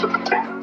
All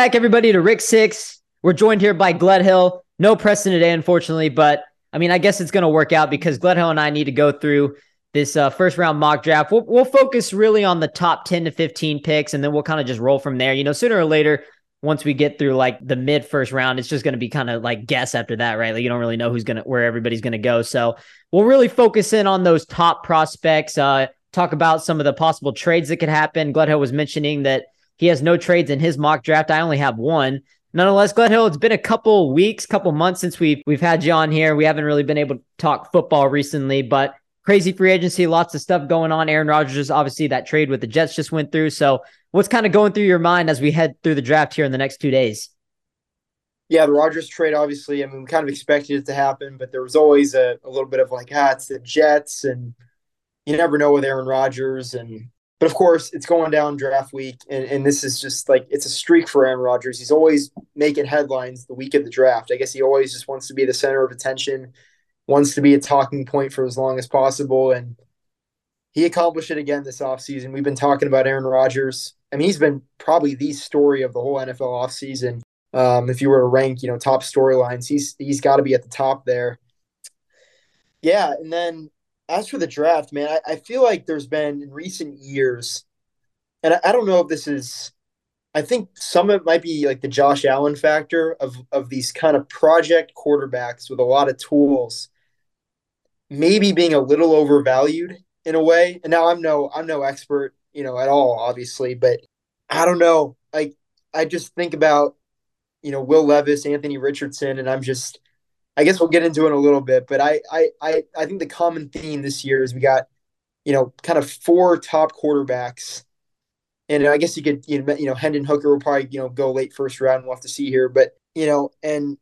back, everybody, to Rick Six. We're joined here by Gledhill. No Preston today, unfortunately, but I mean, I guess it's going to work out because Gledhill and I need to go through this uh, first round mock draft. We'll, we'll focus really on the top 10 to 15 picks, and then we'll kind of just roll from there. You know, sooner or later, once we get through like the mid first round, it's just going to be kind of like guess after that, right? Like you don't really know who's going to, where everybody's going to go. So we'll really focus in on those top prospects, uh, talk about some of the possible trades that could happen. Gledhill was mentioning that he has no trades in his mock draft. I only have one. Nonetheless, Gledhill, it's been a couple weeks, couple months since we've we've had you on here. We haven't really been able to talk football recently, but crazy free agency, lots of stuff going on. Aaron Rodgers, obviously, that trade with the Jets just went through. So, what's kind of going through your mind as we head through the draft here in the next two days? Yeah, the Rodgers trade, obviously, I mean, we kind of expected it to happen, but there was always a, a little bit of like, ah, it's the Jets, and you never know with Aaron Rodgers. And but of course, it's going down draft week, and, and this is just like it's a streak for Aaron Rodgers. He's always making headlines the week of the draft. I guess he always just wants to be the center of attention, wants to be a talking point for as long as possible, and he accomplished it again this offseason. We've been talking about Aaron Rodgers. I mean, he's been probably the story of the whole NFL offseason. Um, if you were to rank, you know, top storylines, he's he's got to be at the top there. Yeah, and then as for the draft, man, I, I feel like there's been in recent years, and I, I, don't know if this is, I think some of it might be like the Josh Allen factor of of these kind of project quarterbacks with a lot of tools, maybe being a little overvalued in a way. And now I'm no I'm no expert, you know, at all, obviously, but I don't know. Like I just think about, you know, Will Levis, Anthony Richardson, and I'm just I guess we'll get into it in a little bit, but I, I, I, I think the common theme this year is we got, you know, kind of four top quarterbacks, and I guess you could, you know, you know, Hendon Hooker will probably, you know, go late first round. We'll have to see here, but you know, and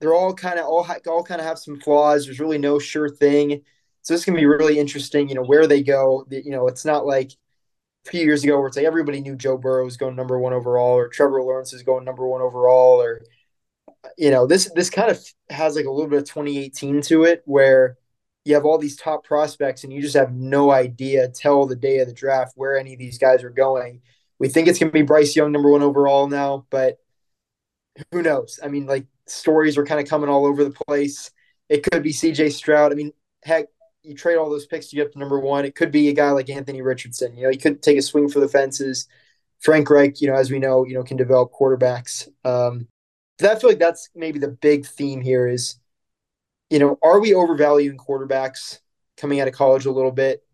they're all kind of all all kind of have some flaws. There's really no sure thing, so this can be really interesting. You know, where they go. You know, it's not like a few years ago where it's like everybody knew Joe Burrow was going number one overall, or Trevor Lawrence is going number one overall, or you know this this kind of has like a little bit of 2018 to it where you have all these top prospects and you just have no idea till the day of the draft where any of these guys are going. We think it's going to be bryce young number one overall now but who knows? I mean like stories are kind of coming all over the place. It could be cj stroud. I mean heck you trade all those picks to get up to number one. It could be a guy like anthony richardson. You know he could take a swing for the fences. Frank reich you know as we know you know can develop quarterbacks. Um, I feel like that's maybe the big theme here is, you know, are we overvaluing quarterbacks coming out of college a little bit?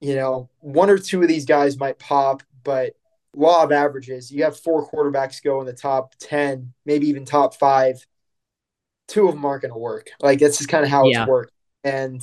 You know, one or two of these guys might pop, but law of averages, you have four quarterbacks go in the top 10, maybe even top five. Two of them aren't going to work. Like, that's just kind of how yeah. it's worked. And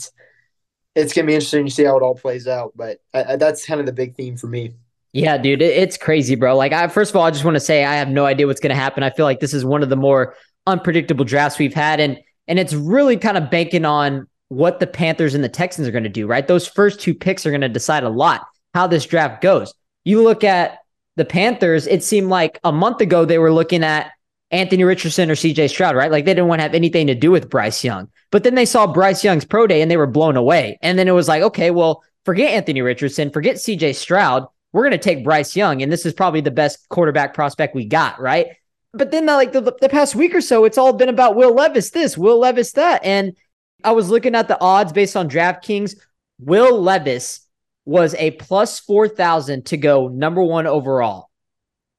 it's going to be interesting to see how it all plays out. But I, I, that's kind of the big theme for me. Yeah, dude, it's crazy, bro. Like, I first of all, I just want to say I have no idea what's going to happen. I feel like this is one of the more unpredictable drafts we've had, and and it's really kind of banking on what the Panthers and the Texans are going to do. Right, those first two picks are going to decide a lot how this draft goes. You look at the Panthers; it seemed like a month ago they were looking at Anthony Richardson or CJ Stroud, right? Like they didn't want to have anything to do with Bryce Young. But then they saw Bryce Young's pro day and they were blown away. And then it was like, okay, well, forget Anthony Richardson, forget CJ Stroud we're going to take Bryce Young, and this is probably the best quarterback prospect we got, right? But then, like the, the past week or so, it's all been about Will Levis this, Will Levis that. And I was looking at the odds based on DraftKings. Will Levis was a plus 4,000 to go number one overall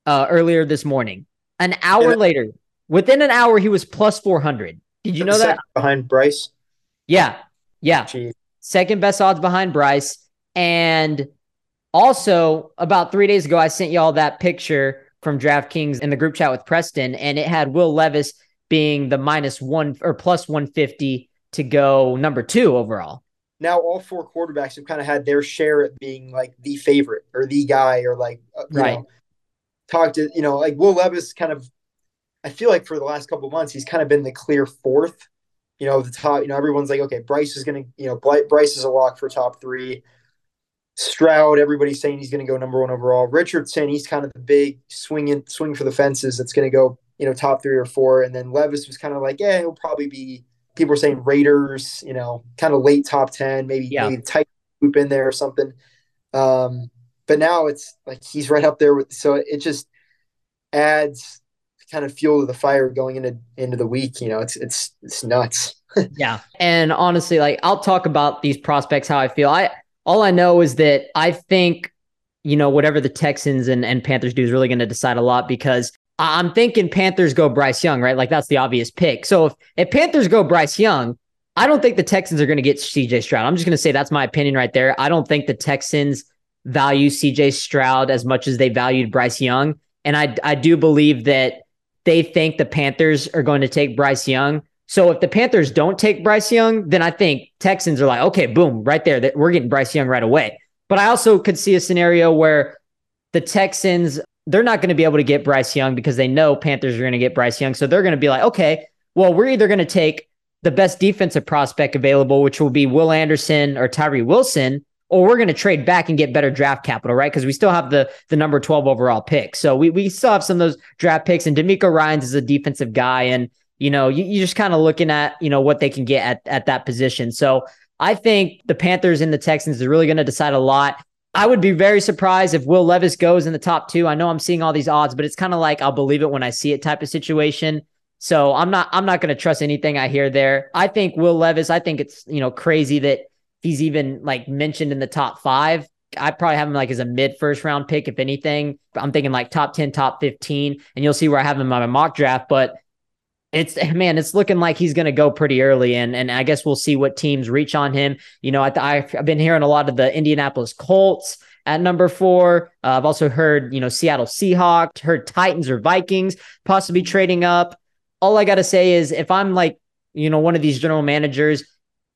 uh, earlier this morning. An hour yeah. later, within an hour, he was plus 400. Did you know that? Behind Bryce? Yeah. Yeah. Jeez. Second best odds behind Bryce. And also, about three days ago, I sent y'all that picture from DraftKings in the group chat with Preston, and it had Will Levis being the minus one or plus 150 to go number two overall. now all four quarterbacks have kind of had their share at being like the favorite or the guy or like uh, right. Know, talk to you know like Will Levis kind of. I feel like for the last couple months he's kind of been the clear fourth. You know the top. You know everyone's like, okay, Bryce is gonna. You know Bryce is a lock for top three. Stroud, everybody's saying he's going to go number one overall. Richardson, he's kind of the big swinging swing for the fences that's going to go, you know, top three or four. And then Levis was kind of like, yeah, he'll probably be. People are saying Raiders, you know, kind of late top ten, maybe yeah. maybe tight loop in there or something. Um, but now it's like he's right up there with. So it just adds kind of fuel to the fire going into into the week. You know, it's it's it's nuts. yeah, and honestly, like I'll talk about these prospects how I feel. I all I know is that I think, you know, whatever the Texans and, and Panthers do is really going to decide a lot because I'm thinking Panthers go Bryce Young, right? Like that's the obvious pick. So if, if Panthers go Bryce Young, I don't think the Texans are going to get CJ Stroud. I'm just going to say that's my opinion right there. I don't think the Texans value CJ Stroud as much as they valued Bryce Young. And I, I do believe that they think the Panthers are going to take Bryce Young. So if the Panthers don't take Bryce Young, then I think Texans are like, okay, boom, right there, that we're getting Bryce Young right away. But I also could see a scenario where the Texans they're not going to be able to get Bryce Young because they know Panthers are going to get Bryce Young. So they're going to be like, okay, well, we're either going to take the best defensive prospect available, which will be Will Anderson or Tyree Wilson, or we're going to trade back and get better draft capital, right? Because we still have the the number 12 overall pick. So we we still have some of those draft picks. And DeMeco Ryans is a defensive guy. And you know, you, you're just kind of looking at, you know, what they can get at, at that position. So I think the Panthers and the Texans are really going to decide a lot. I would be very surprised if Will Levis goes in the top two. I know I'm seeing all these odds, but it's kind of like I'll believe it when I see it type of situation. So I'm not I'm not going to trust anything I hear there. I think Will Levis. I think it's you know crazy that he's even like mentioned in the top five. I probably have him like as a mid first round pick, if anything. I'm thinking like top 10, top 15, and you'll see where I have him in my mock draft. But it's man, it's looking like he's going to go pretty early, and and I guess we'll see what teams reach on him. You know, I, have been hearing a lot of the Indianapolis Colts at number four. Uh, I've also heard you know Seattle Seahawks, heard Titans or Vikings possibly trading up. All I got to say is if I'm like you know one of these general managers,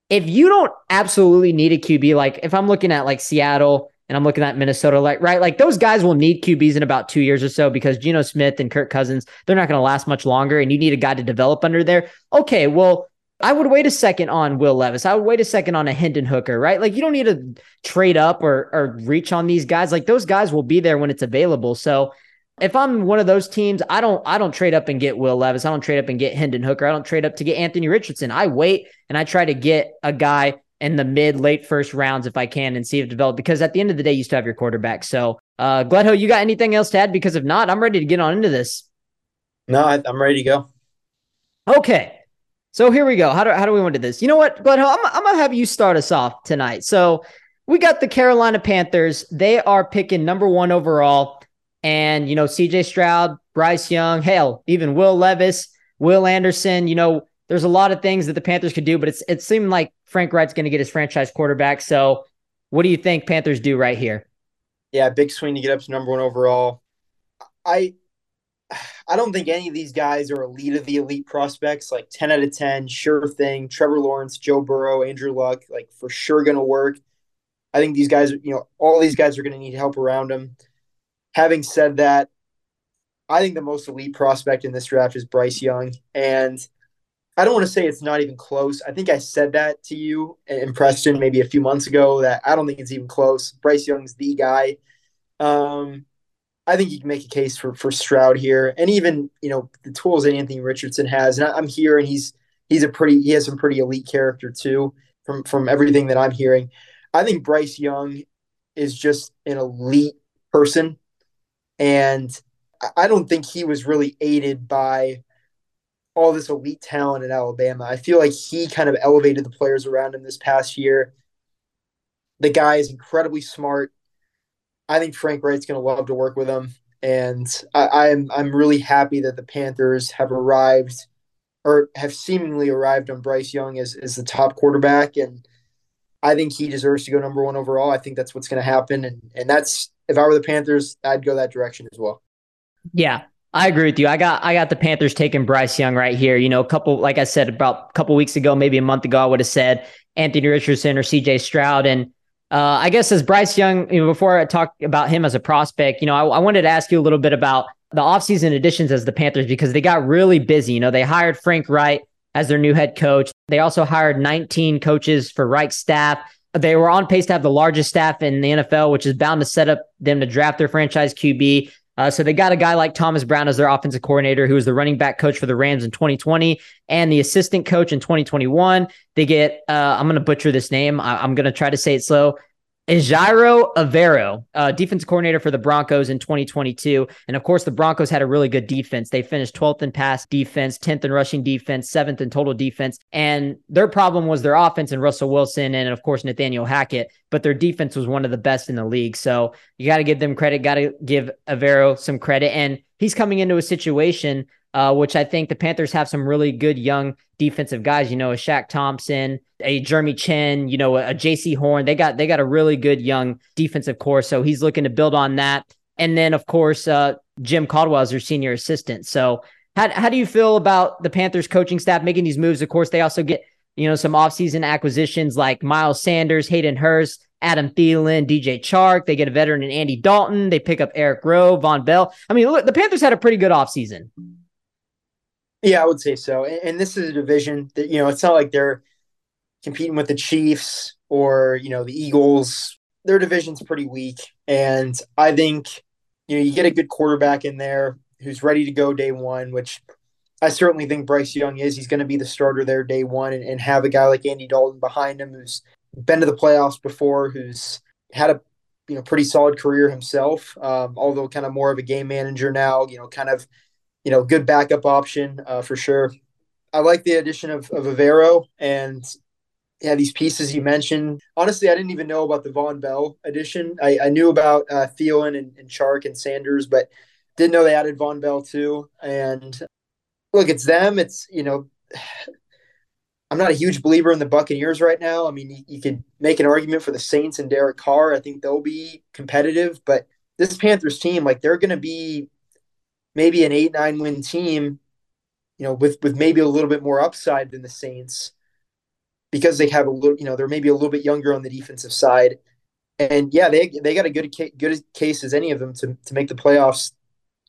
if you don't absolutely need a QB, like if I'm looking at like Seattle and I'm looking at Minnesota, like right, like those guys will need QBs in about two years or so because Geno Smith and Kirk Cousins, they're not going to last much longer, and you need a guy to develop under there. Okay, well, I would wait a second on Will Levis. I would wait a second on a Hendon Hooker, right? Like you don't need to trade up or or reach on these guys. Like those guys will be there when it's available. So if I'm one of those teams, I don't I don't trade up and get Will Levis. I don't trade up and get Hendon Hooker. I don't trade up to get Anthony Richardson. I wait and I try to get a guy in the mid late first rounds if I can and see if it develops because at the end of the day you still have your quarterback. So uh Gledhill, you got anything else to add? Because if not, I'm ready to get on into this. No, I, am ready to go. Okay. So here we go. How do how do we want to do this? You know what, Gledhill, I'm I'm gonna have you start us off tonight. So we got the Carolina Panthers. They are picking number one overall. And, you know, CJ Stroud, Bryce Young, hell, even Will Levis, Will Anderson, you know, there's a lot of things that the Panthers could do, but it's it seemed like Frank Reich's going to get his franchise quarterback. So, what do you think Panthers do right here? Yeah, big swing to get up to number one overall. I I don't think any of these guys are elite of the elite prospects. Like ten out of ten, sure thing. Trevor Lawrence, Joe Burrow, Andrew Luck, like for sure going to work. I think these guys, you know, all these guys are going to need help around them. Having said that, I think the most elite prospect in this draft is Bryce Young, and I don't want to say it's not even close. I think I said that to you in Preston maybe a few months ago that I don't think it's even close. Bryce Young's the guy. Um, I think you can make a case for for Stroud here, and even you know the tools that Anthony Richardson has. And I, am here, and he's he's a pretty he has some pretty elite character too from from everything that I'm hearing. I think Bryce Young is just an elite person, and I don't think he was really aided by all this elite talent in Alabama. I feel like he kind of elevated the players around him this past year. The guy is incredibly smart. I think Frank Reich's going to love to work with him, and I, I'm I'm really happy that the Panthers have arrived or have seemingly arrived on Bryce Young as, as the top quarterback, and I think he deserves to go number one overall. I think that's what's going to happen, and and that's if I were the Panthers, I'd go that direction as well. Yeah, I agree with you. I got I got the Panthers taking Bryce Young right here. You know, a couple like I said about a couple weeks ago, maybe a month ago, I would have said Anthony Richardson or CJ Stroud. And uh, I guess as Bryce Young, you know, before I talk about him as a prospect, you know, I, I wanted to ask you a little bit about the offseason additions as the Panthers because they got really busy. You know, they hired Frank Reich as their new head coach. They also hired 19 coaches for Reich's staff. They were on pace to have the largest staff in the NFL, which is bound to set up them to draft their franchise QB. Uh, so they got a guy like Thomas Brown as their offensive coordinator, who was the running back coach for the Rams in 2020 and the assistant coach in 2021. They get, uh, I'm going to butcher this name. I, am going to try to say it slow. Ejiro Evero, uh, defense coordinator for the Broncos in 2022. And of course, the Broncos had a really good defense. They finished 12th in pass defense, 10th in rushing defense, 7th in total defense. And their problem was their offense and Russell Wilson and, of course, Nathaniel Hackett. But their defense was one of the best in the league. So you got to give them credit, got to give Evero some credit. And he's coming into a situation uh, which I think the Panthers have some really good young defensive guys. You know, a Shaq Thompson, a Jeremy Chinn, you know, a, Jaycee Horn. They got they got a really good young defensive core. So he's looking to build on that. And then of course, uh, Jim Caldwell is their senior assistant. So how how do you feel about the Panthers coaching staff making these moves? Of course, they also get you know some offseason acquisitions like Miles Sanders, Hayden Hurst. Adam Thielen, DJ Chark. They get a veteran in Andy Dalton. They pick up Eric Rowe, Vonn Bell. I mean, look, the Panthers had a pretty good offseason. Yeah, I would say so. And, this is a division that, you know, it's not like they're competing with the Chiefs or, you know, the Eagles. Their division's pretty weak. And I think, you know, you get a good quarterback in there who's ready to go day one, which I certainly think Bryce Young is. He's going to be the starter there day one and, and have a guy like Andy Dalton behind him who's been to the playoffs before, who's had a you know pretty solid career himself, um, although kind of more of a game manager now. You know, kind of you know, good backup option uh, for sure. I like the addition of, of Evero and yeah, these pieces you mentioned. Honestly, I didn't even know about the Vonn Bell addition. I, I knew about uh, Thielen and, and Chark and Sanders, but didn't know they added Vonn Bell too. And look, it's them. It's, you know, I'm not a huge believer in the Buccaneers right now. I mean, you, you could make an argument for the Saints and Derek Carr. I think they'll be competitive, but this Panthers team, like, they're going to be maybe an eight nine win team, you know, with with maybe a little bit more upside than the Saints because they have a little, you know, they're maybe a little bit younger on the defensive side. And yeah, they they got a good good case as any of them to to make the playoffs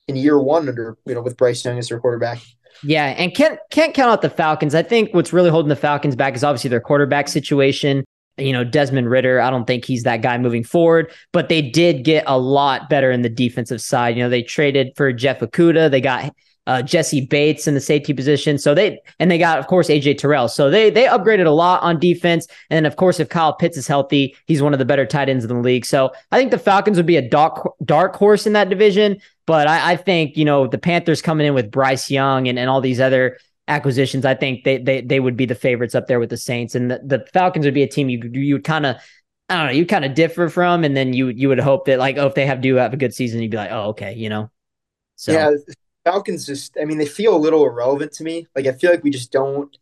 in year one under you know with Bryce Young as their quarterback. Yeah, and can't can't count out the Falcons. I think what's really holding the Falcons back is obviously their quarterback situation you know, Desmond Ridder, I don't think he's that guy moving forward, but they did get a lot better in the defensive side. You know, they traded for Jeff Okudah. They got uh, Jessie Bates in the safety position. So they and they got, of course, AJ Terrell. So they they upgraded a lot on defense. And of course, if Kyle Pitts is healthy, he's one of the better tight ends in the league. So I think the Falcons would be a dark dark horse in that division. But I, I think you know the Panthers coming in with Bryce Young and, and all these other acquisitions, I think they they they would be the favorites up there with the Saints, and the, the Falcons would be a team you you would kind of I don't know you kind of differ from, and then you you would hope that like oh if they have do have a good season, you'd be like oh okay you know. So yeah, Falcons just I mean they feel a little irrelevant to me. Like I feel like we just don't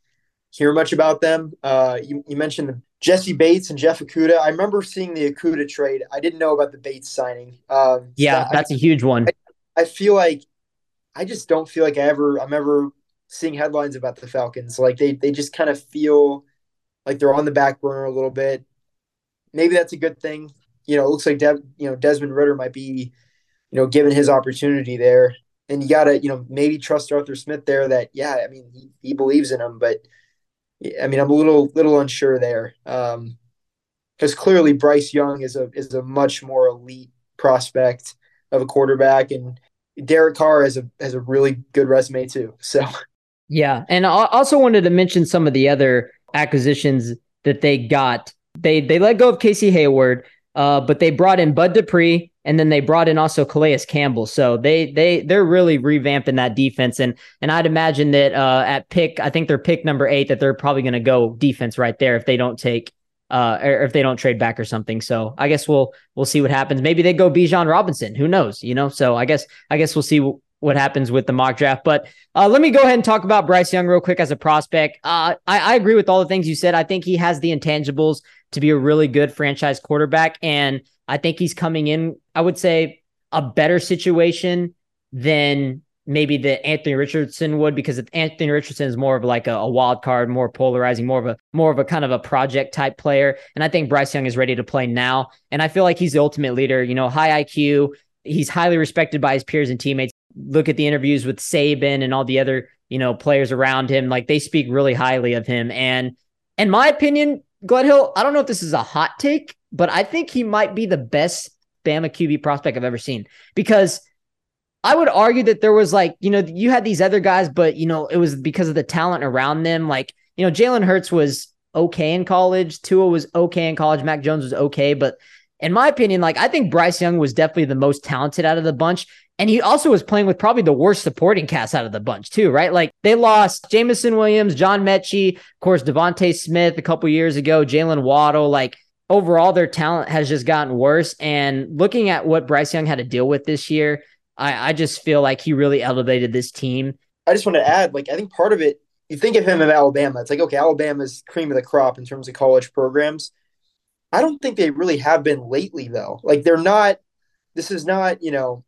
hear much about them. Uh, you you mentioned Jessie Bates and Jeff Okudah. I remember seeing the Okudah trade. I didn't know about the Bates signing. Um, yeah, that's I, a huge one. I, I feel like I just don't feel like I ever I'm ever seeing headlines about the Falcons. Like they they just kind of feel like they're on the back burner a little bit. Maybe that's a good thing. You know, it looks like De- you know Desmond Ridder might be, you know, given his opportunity there. And you gotta, you know, maybe trust Arthur Smith there. That yeah, I mean, he, he believes in him, but I mean, I'm a little little unsure there. Um, because clearly Bryce Young is a is a much more elite prospect of a quarterback, and Derek Carr has a has a really good resume too. So yeah, and I also wanted to mention some of the other acquisitions that they got. They they let go of Casey Hayward, uh, but they brought in Bud Dupree, and then they brought in also Calais Campbell. So they they they're really revamping that defense, and and I'd imagine that uh, at pick, I think they're pick number eight, that they're probably to go defense right there if they don't take uh, or if they don't trade back or something. So I guess we'll we'll see what happens. Maybe they go Bijan Robinson. Who knows? You know. So I guess I guess we'll see what happens with the mock draft. But uh, let me go ahead and talk about Bryce Young real quick as a prospect. Uh, I, I agree with all the things you said. I think he has the intangibles to be a really good franchise quarterback. And I think he's coming in, I would say, a better situation than maybe that Anthony Richardson would because Anthony Richardson is more of like a, a, wild card, more polarizing, more of a more of a kind of a project type player. And I think Bryce Young is ready to play now. And I feel like he's the ultimate leader. You know, high IQ. He's highly respected by his peers and teammates. Look at the interviews with Saban and all the other you know players around him. Like they speak really highly of him. And in my opinion, Gledhill, I don't know if this is a hot take, but I think he might be the best Bama QB prospect I've ever seen because I would argue that there was like, you know, you had these other guys, but you know, it was because of the talent around them. Like, you know, Jalen Hurts was okay in college, Tua was okay in college, Mac Jones was okay, but in my opinion, like I think Bryce Young was definitely the most talented out of the bunch. And he also was playing with probably the worst supporting cast out of the bunch, too, right? Like they lost Jameson Williams, John Metchie, of course, DeVonta Smith a couple years ago, Jaylen Waddle. Like overall, their talent has just gotten worse. And looking at what Bryce Young had to deal with this year, I, I just feel like he really elevated this team. I just want to add, like, I think part of it, you think of him of Alabama, it's like, okay, Alabama's cream of the crop in terms of college programs. I don't think they really have been lately, though. Like, they're not, this is not, you know,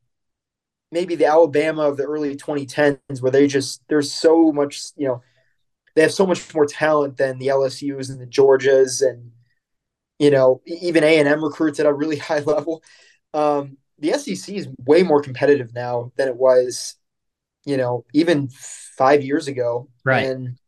maybe the Alabama of the early 2010s where they just, there's so much, you know, they have so much more talent than the LSUs and the Georgias and, you know, even A&M recruits at a really high level. Um, the SEC is way more competitive now than it was, you know, even five years ago. Right. And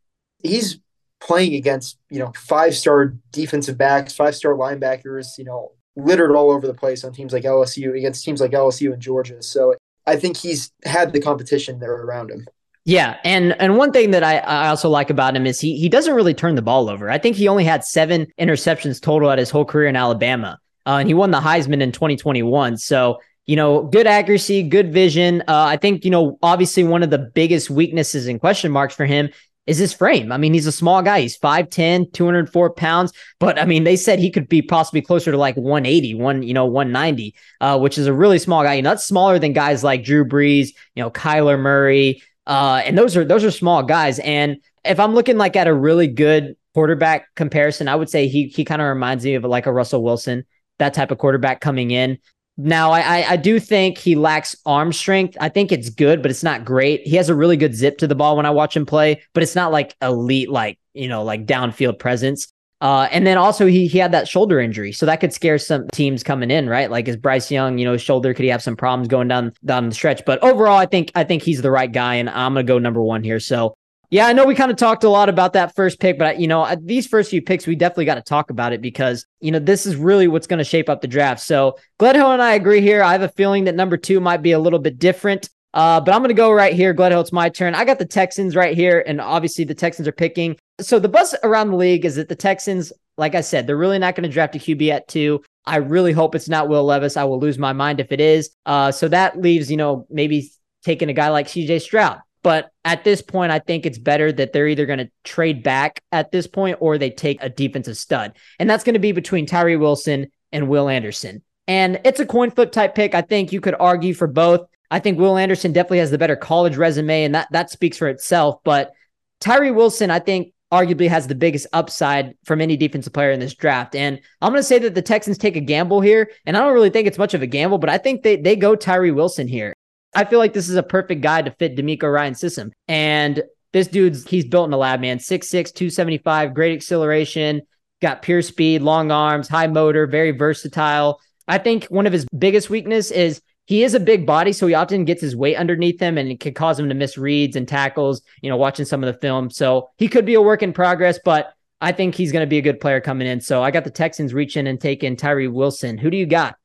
he's playing against, you know, five star defensive backs, five star linebackers, you know, littered all over the place on teams like LSU against teams like LSU and Georgia. So I think he's had the competition there around him. Yeah, and and one thing that I, I also like about him is he he doesn't really turn the ball over. I think he only had seven interceptions total at his whole career in Alabama. Uh, and he won the Heisman in 2021. So, you know, good accuracy, good vision. Uh, I think, you know, obviously one of the biggest weaknesses and question marks for him is his frame. I mean, he's a small guy. He's 5'10, 204 pounds. But I mean, they said he could be possibly closer to like 180, one, you know, 190, uh, which is a really small guy. You know, that's smaller than guys like Drew Brees, you know, Kyler Murray. Uh, and those are those are small guys. And if I'm looking like at a really good quarterback comparison, I would say he he kind of reminds me of like a Russell Wilson that type of quarterback coming in. Now, I, I do think he lacks arm strength. I think it's good, but it's not great. He has a really good zip to the ball when I watch him play, but it's not like elite, like you know, like downfield presence. Uh, and then also he he had that shoulder injury, so that could scare some teams coming in, right? Like is Bryce Young, you know, shoulder could he have some problems going down down the stretch? But overall, I think I think he's the right guy, and I'm gonna go number one here. So yeah, I know we kind of talked a lot about that first pick, but you know, these first few picks, we definitely got to talk about it because, you know, this is really what's going to shape up the draft. So Gledhill and I agree here. I have a feeling that number two might be a little bit different. Uh, but I'm going to go right here. Gledhill, it's my turn. I got the Texans right here, and obviously the Texans are picking. So the buzz around the league is that the Texans, like I said, they're really not going to draft a QB at two. I really hope it's not Will Levis. I will lose my mind if it is. Uh, so that leaves, you know, maybe taking a guy like CJ Stroud. But at this point, I think it's better that they're either going to trade back at this point or they take a defensive stud. And that's going to be between Tyree Wilson and Will Anderson. And it's a coin flip type pick. I think you could argue for both. I think Will Anderson definitely has the better college resume, and that, that speaks for itself. But Tyree Wilson, I think, arguably has the biggest upside from any defensive player in this draft. And I'm going to say that the Texans take a gamble here. And I don't really think it's much of a gamble, but I think they, they go Tyree Wilson here. I feel like this is a perfect guy to fit DeMeco Ryan's system. And this dude's he's built in a lab, man. 6'6, 275, great acceleration, got pure speed, long arms, high motor, very versatile. I think one of his biggest weakness is he is a big body, so he often gets his weight underneath him and it can cause him to miss reads and tackles, you know, watching some of the film. So he could be a work in progress, but I think he's going to be a good player coming in. So I got the Texans reaching and taking Tyree Wilson. Who do you got?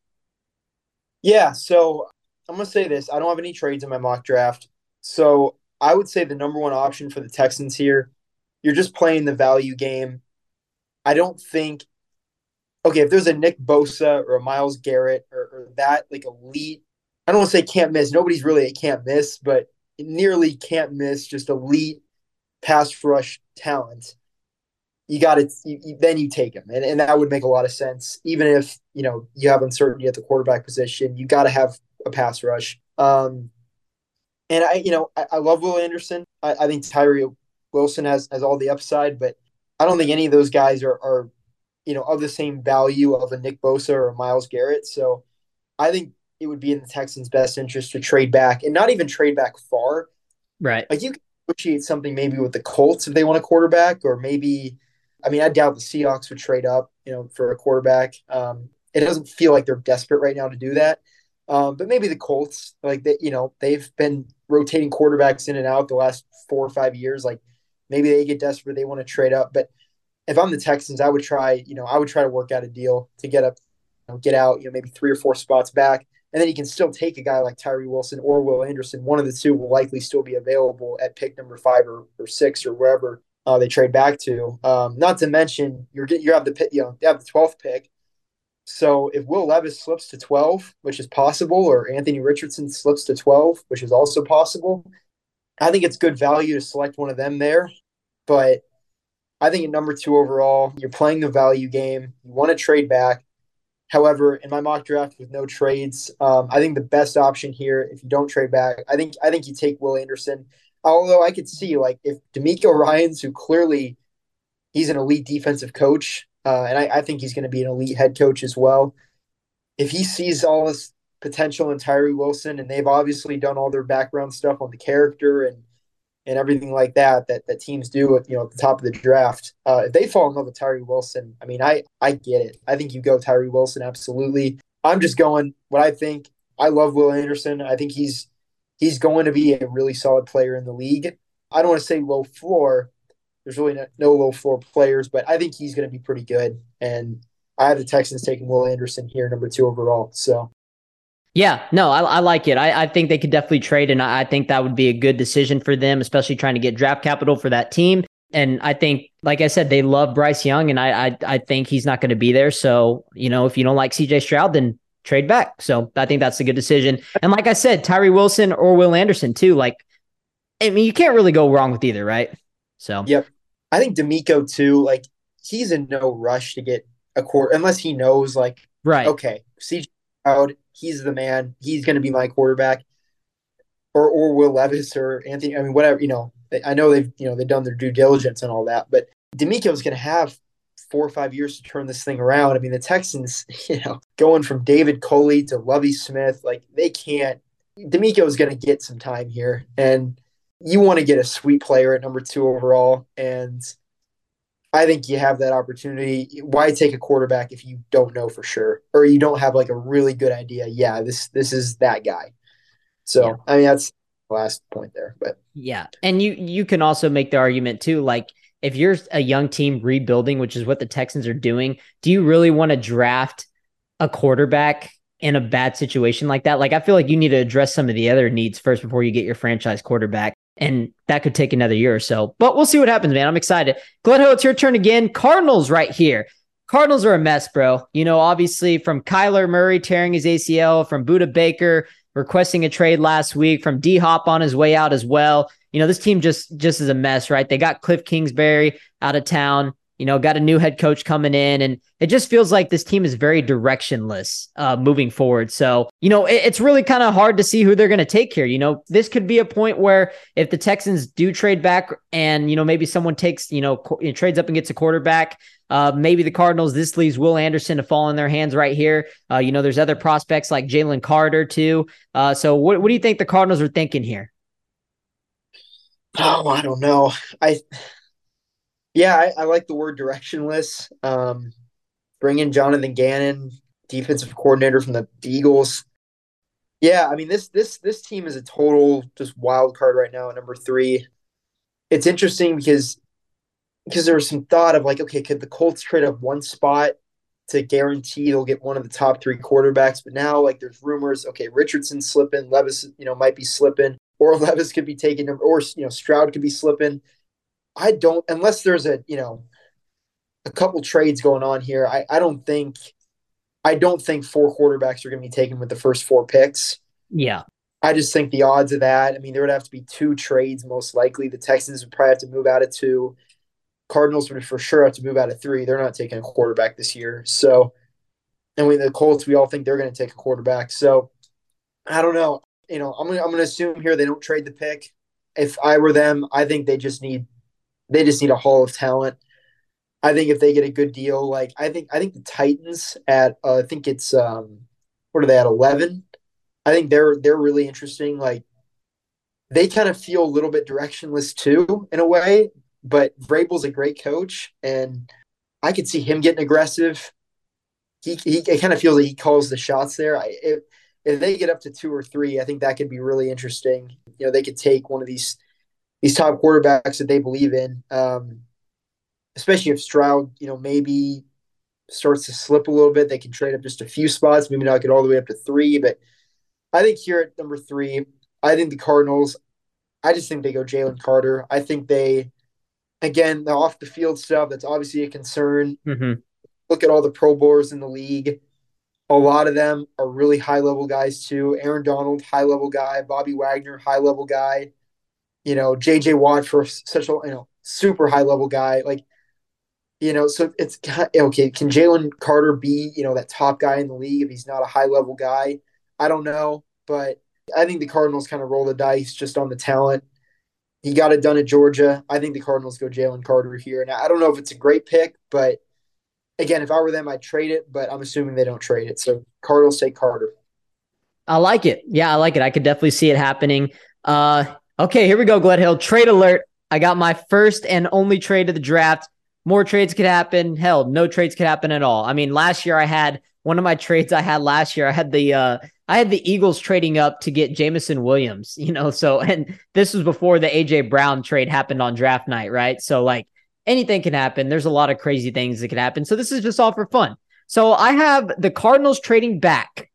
Yeah, so I'm gonna say this. I don't have any trades in my mock draft, so I would say the number one option for the Texans here. You're just playing the value game. I don't think. Okay, if there's a Nick Bosa or a Myles Garrett or, or that like elite, I don't want to say can't miss. Nobody's really a can't miss, but nearly can't miss. Just elite pass rush talent. You got to then you take him, and, and that would make a lot of sense. Even if you know you have uncertainty at the quarterback position, you got to have a pass rush. Um, and I, you know, I, I love Will Anderson. I, I, think Tyree Wilson has has all the upside, but I don't think any of those guys are, are, you know, of the same value of a Nick Bosa or a Myles Garrett. So I think it would be in the Texans' best interest to trade back and not even trade back far. Right. Like you can negotiate something maybe with the Colts if they want a quarterback, or maybe, I mean, I doubt the Seahawks would trade up, you know, for a quarterback. Um, it doesn't feel like they're desperate right now to do that. Um, but maybe the Colts, like they, you know, they've been rotating quarterbacks in and out the last four or five years. Like maybe they get desperate, they want to trade up. But if I'm the Texans, I would try, you know, I would try to work out a deal to get up, you know, get out, you know, maybe three or four spots back. And then you can still take a guy like Tyree Wilson or Will Anderson. One of the two will likely still be available at pick number five or, or six or wherever uh, they trade back to. Um, not to mention, you're getting you have the you know you have the twelfth pick. So if Will Levis slips to twelve, which is possible, or Anthony Richardson slips to twelve, which is also possible, I think it's good value to select one of them there. But I think at number two overall, you're playing the value game. You want to trade back. However, in my mock draft with no trades, um, I think the best option here, if you don't trade back, I think I think you take Will Anderson. Although I could see like if DeMeco Ryans, who clearly he's an elite defensive coach, uh, and I, I think he's going to be an elite head coach as well. If he sees all this potential in Tyree Wilson, and they've obviously done all their background stuff on the character and and everything like that that that teams do at you know at the top of the draft. Uh, if they fall in love with Tyree Wilson, I mean, I I get it. I think you go Tyree Wilson absolutely. I'm just going what I think. I love Will Anderson. I think he's he's going to be a really solid player in the league. I don't want to say low floor. There's really no, no low floor players, but I think he's going to be pretty good. And I have the Texans taking Will Anderson here, number two overall. So yeah, no, I, I like it. I, I, think they could definitely trade, and I, I think that would be a good decision for them, especially trying to get draft capital for that team. And I think, like I said, they love Bryce Young, and I I, I think he's not going to be there. So you know, if you don't like C.J. Stroud, then trade back. So I think that's a good decision. And like I said, Tyree Wilson or Will Anderson too. Like, I mean, you can't really go wrong with either, right? So yep, I think DeMeco too. Like, he's in no rush to get a quarter unless he knows, like, right, okay, C.J. Stroud he's the man. He's going to be my quarterback. Or or Will Levis or Anthony. I mean, whatever. You know, I know they've you know they've done their due diligence and all that, but DeMeco is going to have four or five years to turn this thing around. I mean, the Texans, you know, going from David Culley to Lovie Smith, like they can't. DeMeco is going to get some time here, and you want to get a sweet player at number two overall, and I think you have that opportunity. Why take a quarterback if you don't know for sure, or you don't have like a really good idea? Yeah, this this is that guy. So yeah. I mean, that's the last point there. But yeah, and you you can also make the argument too, like if you're a young team rebuilding, which is what the Texans are doing, do you really want to draft a quarterback in a bad situation like that? Like I feel like you need to address some of the other needs first before you get your franchise quarterback and that could take another year or so. But we'll see what happens, man. I'm excited. Glenn it's your turn again. Cardinals right here. Cardinals are a mess, bro. You know, obviously from Kyler Murray tearing his ACL, from Budda Baker requesting a trade last week, from D Hop on his way out as well. You know, this team just just is a mess, right? They got Cliff Kingsbury out of town you know, got a new head coach coming in, and it just feels like this team is very directionless uh, moving forward. So, you know, it, it's really kind of hard to see who they're going to take here. You know, this could be a point where if the Texans do trade back and, you know, maybe someone takes, you know, co- trades up and gets a quarterback, uh, maybe the Cardinals, this leaves Will Anderson to fall in their hands right here. Uh, you know, there's other prospects like Jalen Carter, too. Uh, so, what, what do you think the Cardinals are thinking here? Oh, I don't know. I yeah, I, I like the word directionless. Um, bring in Jonathan Gannon, defensive coordinator from the Eagles. Yeah, I mean this this this team is a total just wild card right now at number three. It's interesting because because there was some thought of like, okay, could the Colts trade up one spot to guarantee they'll get one of the top three quarterbacks? But now like there's rumors, okay, Richardson slipping, Levis, you know, might be slipping, or Levis could be taking or you know, Stroud could be slipping. I don't unless there's a you know a couple trades going on here. I, I don't think I don't think four quarterbacks are going to be taken with the first four picks. Yeah. I just think the odds of that. I mean, there would have to be two trades most likely. The Texans would probably have to move out of two. Cardinals would for sure have to move out of three. They're not taking a quarterback this year. So, and with the Colts, we all think they're going to take a quarterback. So, I don't know. You know, I'm gonna, I'm going to assume here they don't trade the pick. If I were them, I think they just need they just need a haul of talent. I think if they get a good deal, like I think I think the Titans at uh, I think it's um what are they at eleven? I think they're they're really interesting. Like they kind of feel a little bit directionless too, in a way. But Vrabel's a great coach, and I could see him getting aggressive. He he it kind of feels like he calls the shots there. I, if, if they get up to two or three, I think that could be really interesting. You know, they could take one of these these top quarterbacks that they believe in, um, especially if Stroud, you know, maybe starts to slip a little bit. They can trade up just a few spots, maybe not get all the way up to three. But I think here at number three, I think the Cardinals, I just think they go Jalen Carter. I think they, again, the off the field stuff, that's obviously a concern. Mm-hmm. Look at all the Pro Bowlers in the league. A lot of them are really high level guys, too. Aaron Donald, high level guy. Bobby Wagner, high level guy. You know, JJ Watt for such a, you know, super high level guy. Like, you know, so it's okay. Can Jalen Carter be, you know, that top guy in the league if he's not a high level guy? I don't know, but I think the Cardinals kind of roll the dice just on the talent. He got it done at Georgia. I think the Cardinals go Jalen Carter here. And I don't know if it's a great pick, but again, if I were them, I'd trade it, but I'm assuming they don't trade it. So Cardinals take Carter. I like it. Yeah, I like it. I could definitely see it happening. Uh, okay, here we go, Gledhill. Trade alert. I got my first and only trade of the draft. More trades could happen. Hell, no trades could happen at all. I mean, last year I had one of my trades I had last year. I had the uh, I had the Eagles trading up to get Jameson Williams, you know. So, and this was before the AJ Brown trade happened on draft night, right? So, like anything can happen. There's a lot of crazy things that can happen. So, this is just all for fun. So, I have the Cardinals trading back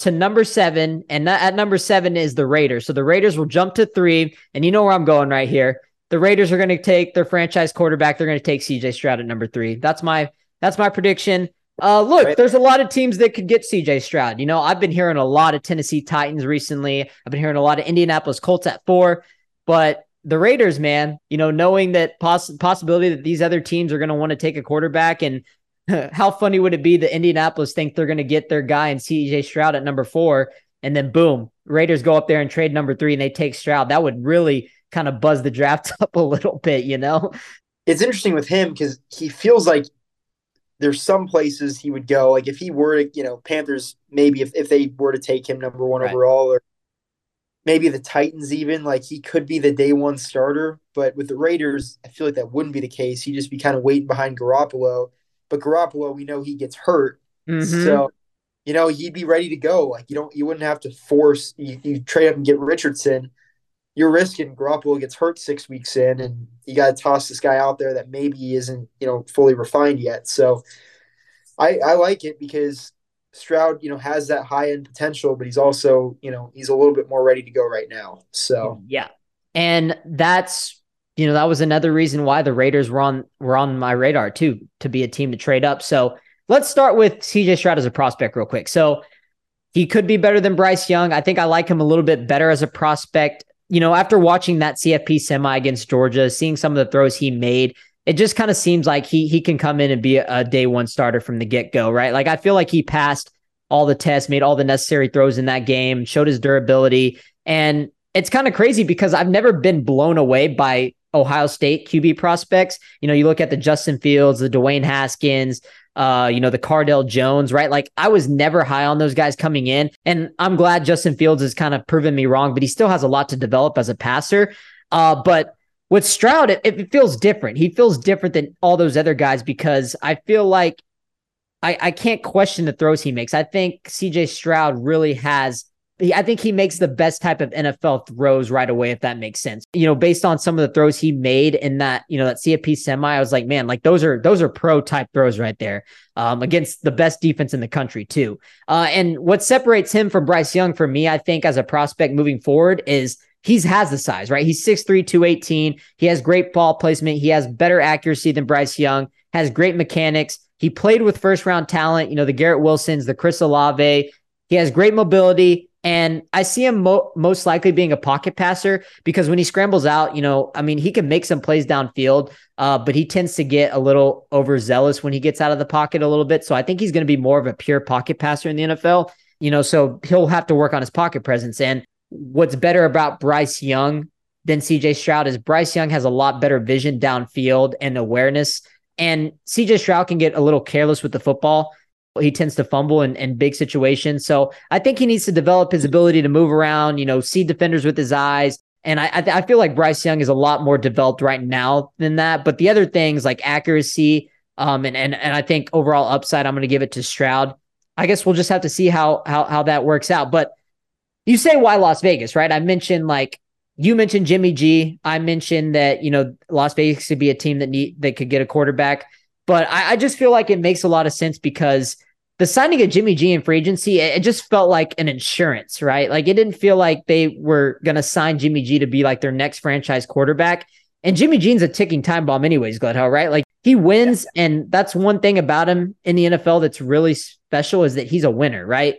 to number seven, and at number seven is the Raiders. So, the Raiders will jump to three, and you know where I'm going right here. The Raiders are going to take their franchise quarterback. They're going to take CJ Stroud at number three. That's my that's my prediction. Uh, look, there's a lot of teams that could get CJ Stroud. You know, I've been hearing a lot of Tennessee Titans recently. I've been hearing a lot of Indianapolis Colts at four, but the Raiders, man, you know, knowing that poss- possibility that these other teams are going to want to take a quarterback, and how funny would it be that Indianapolis think they're going to get their guy in CJ Stroud at number four, and then boom, Raiders go up there and trade number three, and they take Stroud. That would really kind of buzz the draft up a little bit, you know. It's interesting with him because he feels like there's some places he would go. Like if he were to, you know, Panthers maybe if, if they were to take him number one right. overall, or maybe the Titans even, like he could be the day one starter. But with the Raiders, I feel like that wouldn't be the case. He'd just be kind of waiting behind Garoppolo. But Garoppolo, we know he gets hurt. Mm-hmm. So, you know, he'd be ready to go. Like you don't you wouldn't have to force you, you trade up and get Richardson you're risking Garoppolo gets hurt six weeks in, and you got to toss this guy out there that maybe isn't you know fully refined yet. So I I like it because Stroud you know has that high end potential, but he's also you know he's a little bit more ready to go right now. So yeah, and that's you know that was another reason why the Raiders were on were on my radar too to be a team to trade up. So let's start with CJ Stroud as a prospect real quick. So he could be better than Bryce Young. I think I like him a little bit better as a prospect you know, after watching that CFP semi against Georgia, seeing some of the throws he made, it just kind of seems like he he can come in and be a, a day one starter from the get go, right? Like I feel like he passed all the tests, made all the necessary throws in that game, showed his durability, and it's kind of crazy because I've never been blown away by Ohio State QB prospects. You know, you look at the Justin Fields, the Dwayne Haskins, uh, you know, the Cardale Jones, right? Like I was never high on those guys coming in. And I'm glad Justin Fields has kind of proven me wrong, but he still has a lot to develop as a passer. Uh, but with Stroud, it, it feels different. He feels different than all those other guys because I feel like I, I can't question the throws he makes. I think CJ Stroud really has I think he makes the best type of NFL throws right away, if that makes sense. You know, based on some of the throws he made in that, you know, that CFP semi, I was like, man, like those are those are pro type throws right there. Um, against the best defense in the country, too. Uh, and what separates him from Bryce Young for me, I think, as a prospect moving forward is he's has the size, right? He's 6'3, 218. He has great ball placement. He has better accuracy than Bryce Young, has great mechanics. He played with first round talent, you know, the Garrett Wilsons, the Chris Olave. He has great mobility and I see him mo- most likely being a pocket passer because when he scrambles out, you know, I mean, he can make some plays downfield, uh, but he tends to get a little overzealous when he gets out of the pocket a little bit. So I think he's going to be more of a pure pocket passer in the NFL, you know, so he'll have to work on his pocket presence. And what's better about Bryce Young than CJ Stroud is Bryce Young has a lot better vision downfield and awareness. And CJ Stroud can get a little careless with the football he tends to fumble in, in big situations. So I think he needs to develop his ability to move around, you know, see defenders with his eyes. And I, I, I feel like Bryce Young is a lot more developed right now than that. But the other things like accuracy, um, and and and I think overall upside, I'm going to give it to Stroud. I guess we'll just have to see how how how that works out. But you say why Las Vegas, right? I mentioned like you mentioned Jimmy G. I mentioned that you know Las Vegas could be a team that need that could get a quarterback, but I, I just feel like it makes a lot of sense because the signing of Jimmy G in free agency, it, just felt like an insurance, right? Like it didn't feel like they were going to sign Jimmy G to be like their next franchise quarterback. And Jimmy G's a ticking time bomb, anyways, Gledhill, right? Like he wins, yeah. and that's one thing about him in the NFL that's really special is that he's a winner, right?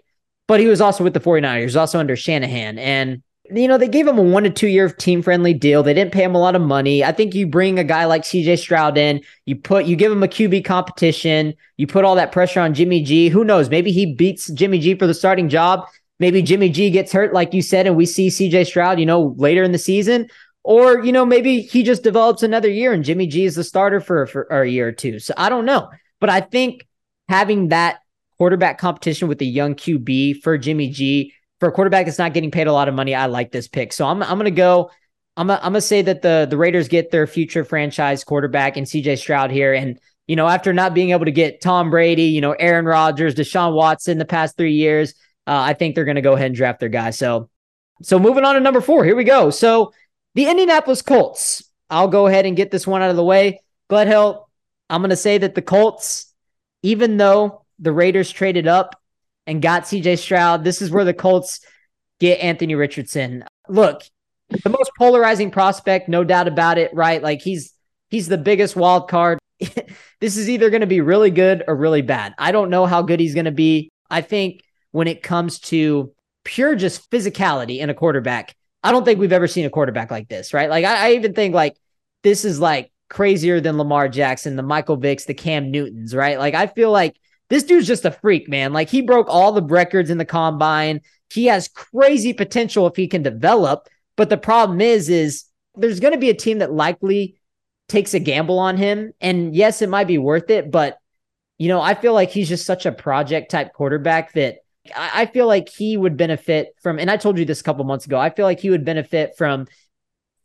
But he was also with the 49ers, also under Shanahan. And you know, they gave him a one to two year team friendly deal. They didn't pay him a lot of money. I think you bring a guy like CJ Stroud in, you put, you give him a QB competition, you put all that pressure on Jimmy G. Who knows? Maybe he beats Jimmy G for the starting job. Maybe Jimmy G gets hurt, like you said, and we see CJ Stroud, you know, later in the season. Or, you know, maybe he just develops another year and Jimmy G is the starter for, for a year or two. So I don't know. But I think having that quarterback competition with the young QB for Jimmy G for a quarterback that's not getting paid a lot of money, I like this pick. So I'm I'm gonna go. I'm I'm gonna say that the the Raiders get their future franchise quarterback in CJ Stroud here, and you know after not being able to get Tom Brady, you know Aaron Rodgers, Deshaun Watson the past three years, uh, I think they're gonna go ahead and draft their guy. So so moving on to number four, here we go. So the Indianapolis Colts. I'll go ahead and get this one out of the way. Gledhill, I'm gonna say that the Colts, even though the Raiders traded up and got CJ Stroud. This is where the Colts get Anthony Richardson. Look, the most polarizing prospect, no doubt about it, right? Like he's he's the biggest wild card. this is either going to be really good or really bad. I don't know how good he's going to be. I think when it comes to pure just physicality in a quarterback, I don't think we've ever seen a quarterback like this, right? Like I, I even think like this is like crazier than Lamar Jackson, the Michael Vicks, the Cam Newtons, right? Like I feel like this dude's just a freak, man. Like he broke all the records in the combine. He has crazy potential if he can develop. But the problem is, is there's going to be a team that likely takes a gamble on him. And yes, it might be worth it, but you know, I feel like he's just such a project type quarterback that I, I feel like he would benefit from. And I told you this a couple months ago. I feel like he would benefit from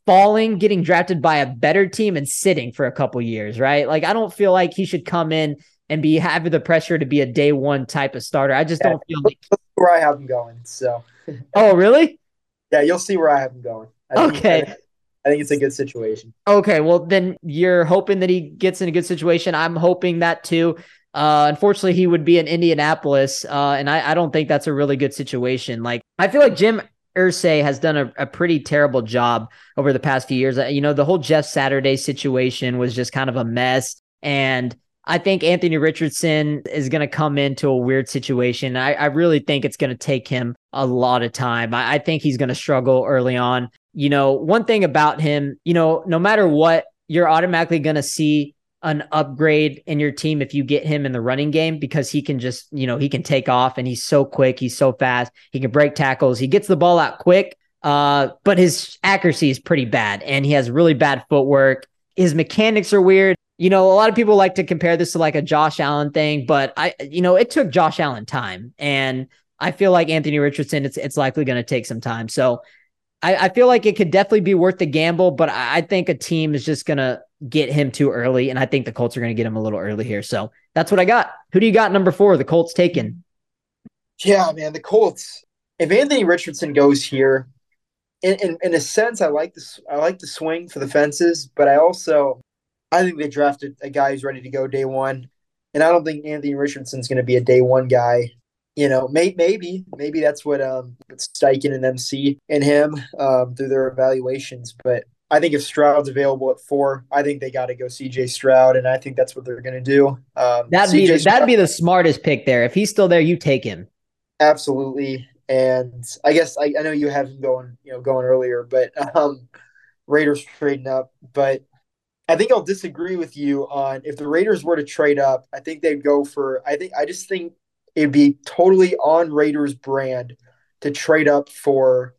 falling, getting drafted by a better team, and sitting for a couple years. Right? Like I don't feel like he should come in and be having the pressure to be a day one type of starter. I just yeah, don't feel like where I have him going. So, oh really? Yeah, you'll see where I have him going. I okay. Think, I think it's a good situation. Okay, well then you're hoping that he gets in a good situation. I'm hoping that too. Uh, unfortunately, he would be in Indianapolis, uh, and I, I don't think that's a really good situation. Like I feel like Jim Irsay has done a, a pretty terrible job over the past few years. Uh, you know, the whole Jeff Saturday situation was just kind of a mess, and I think Anthony Richardson is going to come into a weird situation. I, I really think it's going to take him a lot of time. I, I think he's going to struggle early on. You know, one thing about him, you know, no matter what, you're automatically going to see an upgrade in your team if you get him in the running game because he can just, you know, he can take off and he's so quick, he's so fast, he can break tackles, he gets the ball out quick. Uh, but his accuracy is pretty bad and he has really bad footwork. His mechanics are weird you know, a lot of people like to compare this to like a Josh Allen thing, but I, you know, it took Josh Allen time, and I feel like Anthony Richardson, it's it's likely going to take some time. So I, I, feel like it could definitely be worth the gamble, but I, I think a team is just going to get him too early, and I think the Colts are going to get him a little early here. So that's what I got. Who do you got number four? The Colts taken. Yeah, man, the Colts. If Anthony Richardson goes here, in, in, in a sense, I like this. I like the swing for the fences, but I also I think they drafted a guy who's ready to go day one, and I don't think Anthony Richardson's going to be a day one guy. You know, may, maybe maybe that's what um Steichen and them see in him um, through their evaluations. But I think if Stroud's available at four, I think they got to go CJ Stroud, and I think that's what they're going to do. Um, that'd be that'd be the smartest pick there. If he's still there, you take him. Absolutely, and I guess I, I know you have him going, you know, going earlier, but um, Raiders trading up, but I think I'll disagree with you on if the Raiders were to trade up. I think they'd go for. I think I just think it'd be totally on Raiders brand to trade up for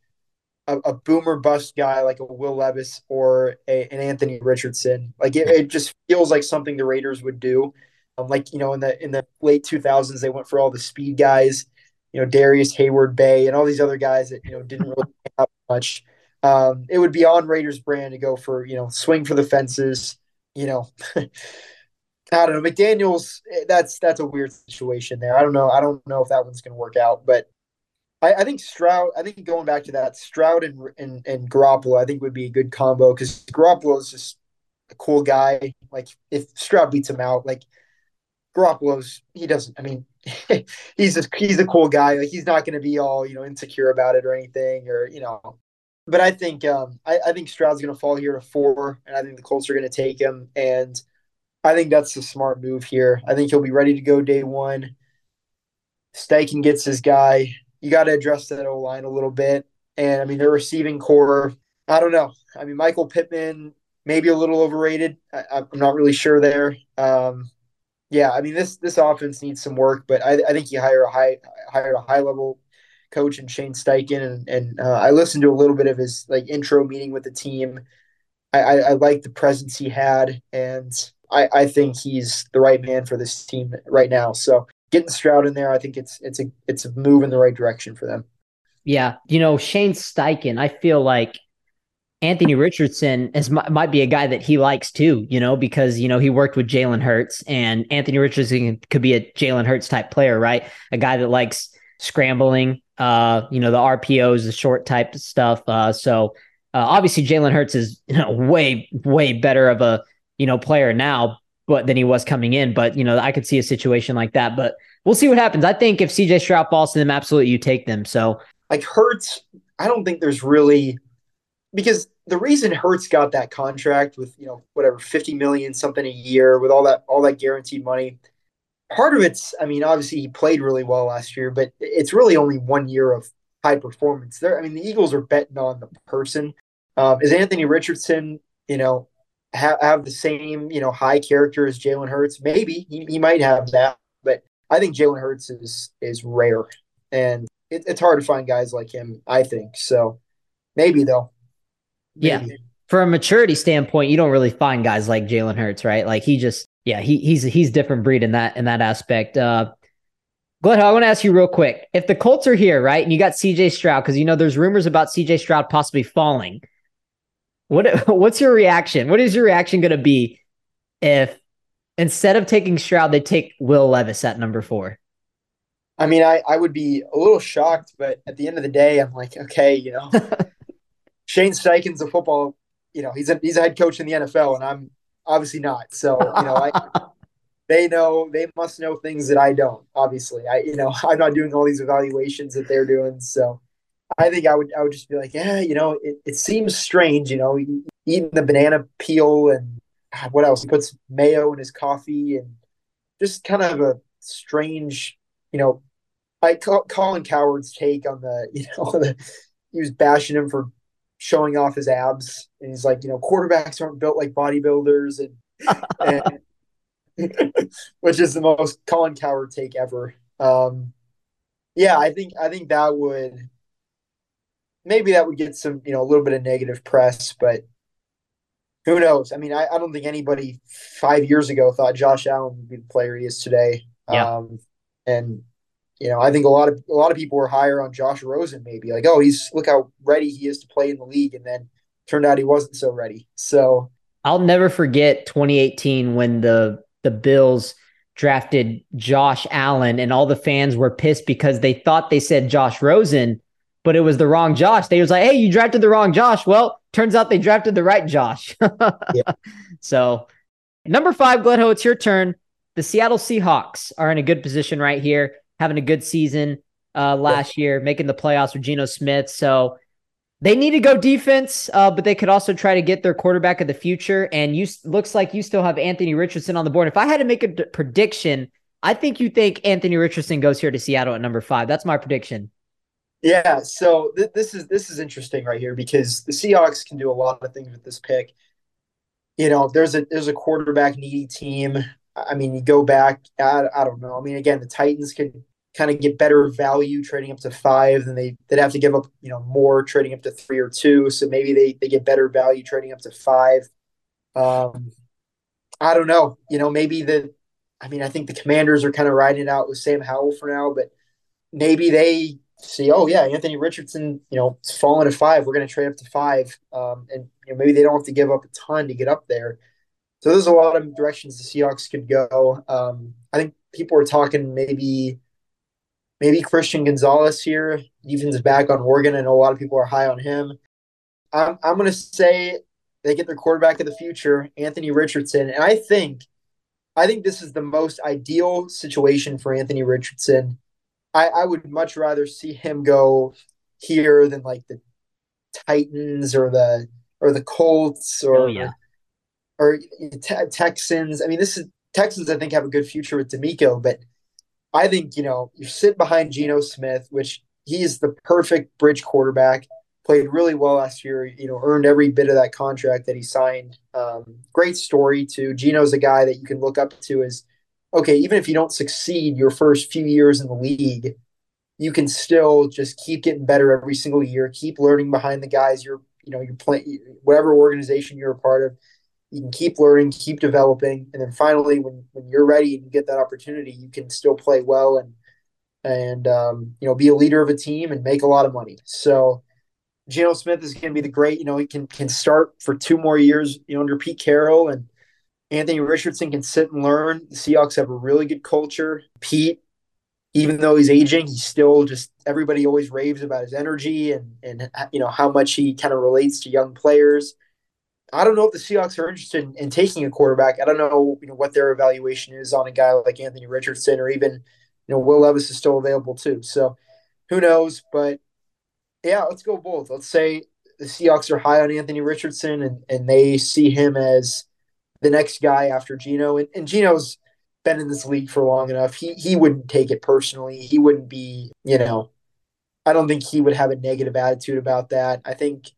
a, a boomer bust guy like a Will Levis or a, an Anthony Richardson. Like it, it just feels like something the Raiders would do. Um, like you know, in the in the late 2000s, they went for all the speed guys, you know, Darrius Heyward-Bey and all these other guys that you know didn't really have much. Um, it would be on Raiders brand to go for you know swing for the fences. You know, I don't know McDaniels. Eh, that's that's a weird situation there. I don't know. I don't know if that one's going to work out, but I, I, think Stroud. I think going back to that Stroud and and, and Garoppolo, I think would be a good combo because Garoppolo is just a cool guy. Like if Stroud beats him out, like Garoppolo's he doesn't. I mean, he's just he's a cool guy. Like he's not going to be all you know insecure about it or anything, or you know. But I think um, I, I think Stroud's going to fall here to four, and I think the Colts are going to take him, and I think that's a smart move here. I think he'll be ready to go day one. Steichen gets his guy. You got to address that O line a little bit, and I mean their receiving corps. I don't know. I mean Michael Pittman maybe a little overrated. I, am not really sure there. Um, yeah, I mean this this offense needs some work, but I, I think you hire a high hired a high level coach and Shane Steichen, and, and uh, I listened to a little bit of his like intro meeting with the team. I, I, I like the presence he had, and I, I think he's the right man for this team right now. So getting Stroud in there, I think it's it's a it's a move in the right direction for them. Yeah, you know Shane Steichen, I feel like Anthony Richardson is might be a guy that he likes too, you know, because you know he worked with Jalen Hurts, and Anthony Richardson could be a Jalen Hurts type player, right? A guy that likes scrambling, uh, you know, the RPOs, the short type stuff. Uh, so uh, obviously Jalen Hurts is you know way way better of a you know player now, but than he was coming in. But you know, I could see a situation like that, but we'll see what happens. I think if CJ Stroud falls to them, absolutely you take them. So like Hurts, I don't think there's really because the reason Hurts got that contract with you know whatever fifty million something a year with all that all that guaranteed money, part of it's I mean obviously he played really well last year, but it's really only one year of high performance. There, I mean the Eagles are betting on the person. Um, is Anthony Richardson you know ha- have the same you know high character as Jalen Hurts? Maybe he, he might have that, but I think Jalen Hurts is is rare, and it, it's hard to find guys like him. I think so. Maybe though. Maybe. Yeah. For a maturity standpoint, you don't really find guys like Jalen Hurts, right? Like he just, yeah, he he's he's different breed in that in that aspect. Uh Glenn, I want to ask you real quick. If the Colts are here, right, and you got CJ Stroud, because you know there's rumors about CJ Stroud possibly falling. What what's your reaction? What is your reaction going to be if instead of taking Stroud, they take Will Levis at number four? I mean, I, I would be a little shocked, but at the end of the day, I'm like, okay, you know, Shane Steichen's a football, you know, he's a he's a head coach in the NFL, and I'm obviously not. So you know, I, they know they must know things that I don't. Obviously, I you know I'm not doing all these evaluations that they're doing. So I think I would I would just be like, yeah, you know, it, it seems strange, you know, eating the banana peel and ah, what else? He puts mayo in his coffee and just kind of a strange, you know, like Colin Cowherd's take on the, you know, the, he was bashing him for showing off his abs, and he's like, you know, quarterbacks aren't built like bodybuilders, and, and which is the most Colin Cowherd take ever. Um, yeah, I think I think that would maybe that would get some you know a little bit of negative press, but who knows? I mean, I, I don't think anybody five years ago thought Josh Allen would be the player he is today. Yeah. Um, and you know, I think a lot of a lot of people were higher on Josh Rosen, maybe like, oh, he's look how ready he is to play in the league, and then turned out he wasn't so ready. So I'll never forget 2018 when the the Bills drafted Josh Allen, and all the fans were pissed because they thought they said Josh Rosen, but it was the wrong Josh. They was like, "Hey, you drafted the wrong Josh." Well, turns out they drafted the right Josh. yeah. So, number five, Gledhill, it's your turn. The Seattle Seahawks are in a good position right here having a good season uh, last year, making the playoffs with Geno Smith. So they need to go defense, uh, but they could also try to get their quarterback of the future. And you looks like you still have Anthony Richardson on the board. If I had to make a d- prediction, I think you think Anthony Richardson goes here to Seattle at number five. That's my prediction. Yeah, so th- this is this is interesting right here because the Seahawks can do a lot of things with this pick. You know, there's a there's a quarterback needy team. I mean, you go back, I, I don't know. I mean, again, the Titans could kind of get better value trading up to five, than they, they'd have to give up, you know, more trading up to three or two. So maybe they, they get better value trading up to five. Um, I don't know. You know, maybe the, I mean, I think the Commanders are kind of riding it out with Sam Howell for now, but maybe they see, oh yeah, Anthony Richardson, you know, it's falling to five. We're going to trade up to five, um, and you know, maybe they don't have to give up a ton to get up there. So there's a lot of directions the Seahawks could go. Um, I think people are talking maybe maybe Christian Gonzalez here. Is back on Oregon. I know a lot of people are high on him. I'm I'm going to say they get their quarterback of the future, Anthony Richardson, and I think I think this is the most ideal situation for Anthony Richardson. I, I would much rather see him go here than like the Titans or the or the Colts or oh, yeah. Or te- Texans. I mean, this is Texans. I think have a good future with DeMeco, but I think you know you sit behind Geno Smith, which he is the perfect bridge quarterback played really well last year. You know, earned every bit of that contract that he signed. Um, great story too. Geno's a guy that you can look up to as okay, even if you don't succeed your first few years in the league, you can still just keep getting better every single year. Keep learning behind the guys you're you know you're playing whatever organization you're a part of. You can keep learning, keep developing, and then finally, when when you're ready and you get that opportunity, you can still play well and and um, you know be a leader of a team and make a lot of money. So Geno Smith is going to be the great. You know, he can can start for two more years. You know, under Pete Carroll and Anthony Richardson can sit and learn. The Seahawks have a really good culture. Pete, even though he's aging, he's still just everybody always raves about his energy and and you know how much he kind of relates to young players. I don't know if the Seahawks are interested in, in, taking a quarterback. I don't know, you know what their evaluation is on a guy like Anthony Richardson or even you know Will Levis is still available too. So who knows? But yeah, let's go both. Let's say the Seahawks are high on Anthony Richardson and, and they see him as the next guy after Geno. And, and Geno's been in this league for long enough. He he wouldn't take it personally. He wouldn't be, you know, I don't think he would have a negative attitude about that. I think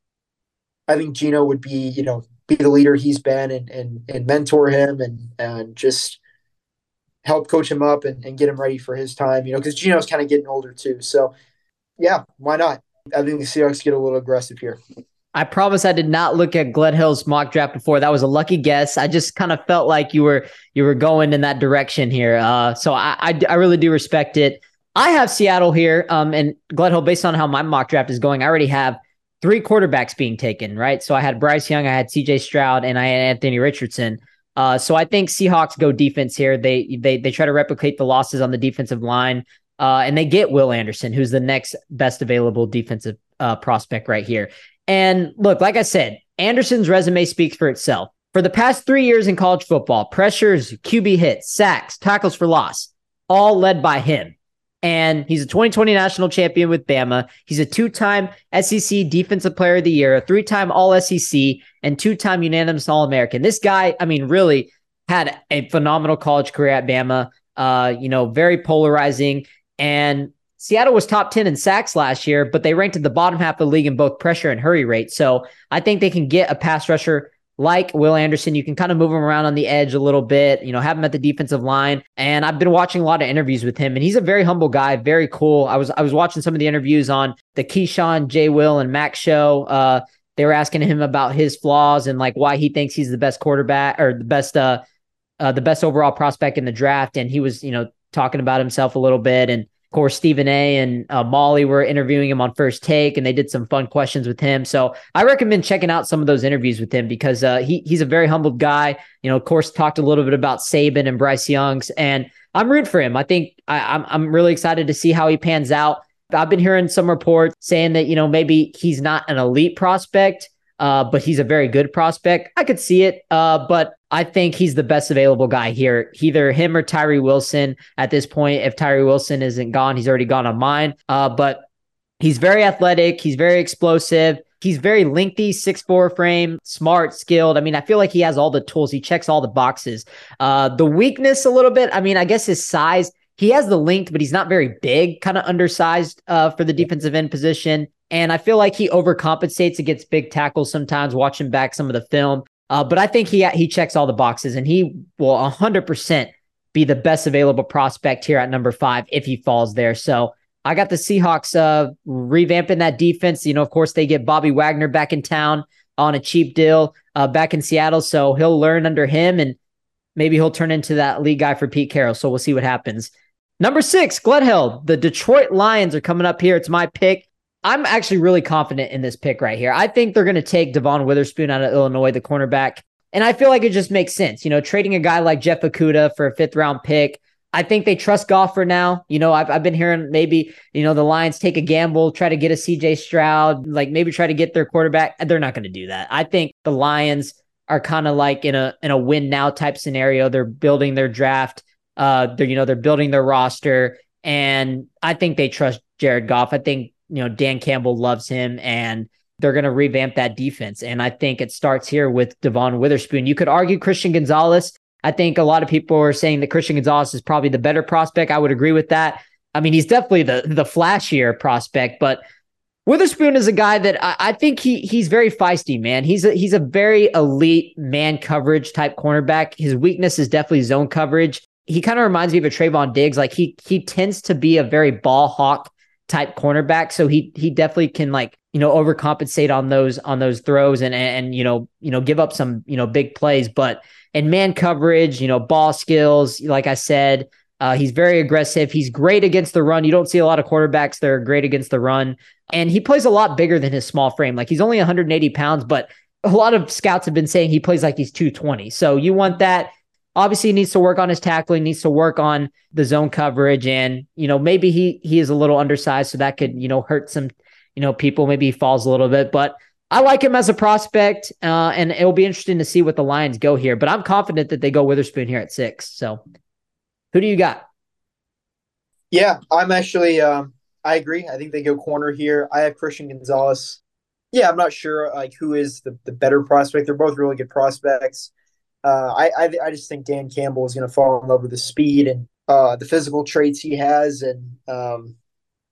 I think Geno would be, you know, be the leader he's been and and, and mentor him and and just help coach him up and, and get him ready for his time, you know, because Geno's kind of getting older too. So yeah, why not? I think the Seahawks get a little aggressive here. I promise I did not look at Gledhill's mock draft before. That was a lucky guess. I just kind of felt like you were you were going in that direction here. Uh, so I, I, I really do respect it. I have Seattle here, um, and Gledhill, based on how my mock draft is going, I already have three quarterbacks being taken. Right, so I had Bryce Young, I had C.J. Stroud, and I had Anthony Richardson. Uh, so I think Seahawks go defense here. They they they try to replicate the losses on the defensive line. Uh, and they get Will Anderson, who's the next best available defensive uh, prospect right here. And look, like I said, Anderson's resume speaks for itself. For the past three years in college football, pressures, QB hits, sacks, tackles for loss, all led by him. And he's a 2020 national champion with Bama. He's a two time SEC Defensive Player of the Year, a three time All SEC, and two time unanimous All American. This guy, I mean, really had a phenomenal college career at Bama. Uh, you know, very polarizing. And Seattle was top 10 in sacks last year, but they ranked at the bottom half of the league in both pressure and hurry rate. So I think they can get a pass rusher like Will Anderson. You can kind of move him around on the edge a little bit, you know, have him at the defensive line. And I've been watching a lot of interviews with him, and he's a very humble guy, very cool. I was I was watching some of the interviews on the Keyshawn, Jay Will, and Max show. Uh, they were asking him about his flaws and like why he thinks he's the best quarterback or the best uh, uh the best overall prospect in the draft. And he was, you know, talking about himself a little bit. And course, Stephen A. and uh, Molly were interviewing him on First Take, and they did some fun questions with him. So I recommend checking out some of those interviews with him because uh, he he's a very humbled guy. You know, of course, talked a little bit about Saban and Bryce Young's, and I'm rooting for him. I think I, I'm I'm really excited to see how he pans out. I've been hearing some reports saying that you know maybe he's not an elite prospect, uh, but he's a very good prospect. I could see it, uh, but I think he's the best available guy here. Either him or Tyree Wilson at this point. If Tyree Wilson isn't gone, he's already gone on mine. Uh, but he's very athletic. He's very explosive. He's very lengthy, six four frame, smart, skilled. I mean, I feel like he has all the tools. He checks all the boxes. Uh, the weakness a little bit. I mean, I guess his size. He has the length, but he's not very big, kind of undersized uh, for the defensive end position. And I feel like he overcompensates against big tackles sometimes, watching back some of the film. Uh, but I think he he checks all the boxes, and he will 100% be the best available prospect here at number five if he falls there. So I got the Seahawks uh, revamping that defense. You know, of course, they get Bobby Wagner back in town on a cheap deal uh, back in Seattle, so he'll learn under him. And maybe he'll turn into that lead guy for Pete Carroll. So we'll see what happens. Number six, Gledhill. The Detroit Lions are coming up here. It's my pick. I'm actually really confident in this pick right here. I think they're going to take Devon Witherspoon out of Illinois, the cornerback. And I feel like it just makes sense. You know, trading a guy like Jeff Okudah for a fifth round pick. I think they trust Goff for now. You know, I've, I've been hearing maybe, you know, the Lions take a gamble, try to get a CJ Stroud, like maybe try to get their quarterback. They're not going to do that. I think the Lions are kind of like in a in a win now type scenario. They're building their draft. Uh, they're you know they're building their roster, and I think they trust Jared Goff. I think you know, Dan Campbell loves him and they're going to revamp that defense. And I think it starts here with Devon Witherspoon. You could argue Christian Gonzalez. I think a lot of people are saying that Christian Gonzalez is probably the better prospect. I would agree with that. I mean, he's definitely the the flashier prospect, but Witherspoon is a guy that I, I, think he he's very feisty, man. He's a he's a very elite man coverage type cornerback. His weakness is definitely zone coverage. He kind of reminds me of a Trevon Diggs. Like he he tends to be a very ball hawk type cornerback. So he he definitely can like you know overcompensate on those on those throws and and you know you know give up some you know big plays. But in man coverage, you know ball skills, like I said, uh, he's very aggressive. He's great against the run. You don't see a lot of quarterbacks that are great against the run, and he plays a lot bigger than his small frame. Like he's only 180 pounds, but a lot of scouts have been saying he plays like he's 220. So you want that obviously needs to work on his tackling, needs to work on the zone coverage, and you know maybe he he is a little undersized, so that could you know hurt some you know people. Maybe he falls a little bit, but I like him as a prospect, uh, and it'll be interesting to see what the Lions go here. But I'm confident that they go Witherspoon here at six. So, who do you got? Yeah, I'm actually. Um, I agree. I think they go corner here. I have Christian Gonzalez. Yeah, I'm not sure like who is the, the better prospect. They're both really good prospects. Uh, I, I, I just think Dan Campbell is going to fall in love with the speed and uh, the physical traits he has, and um,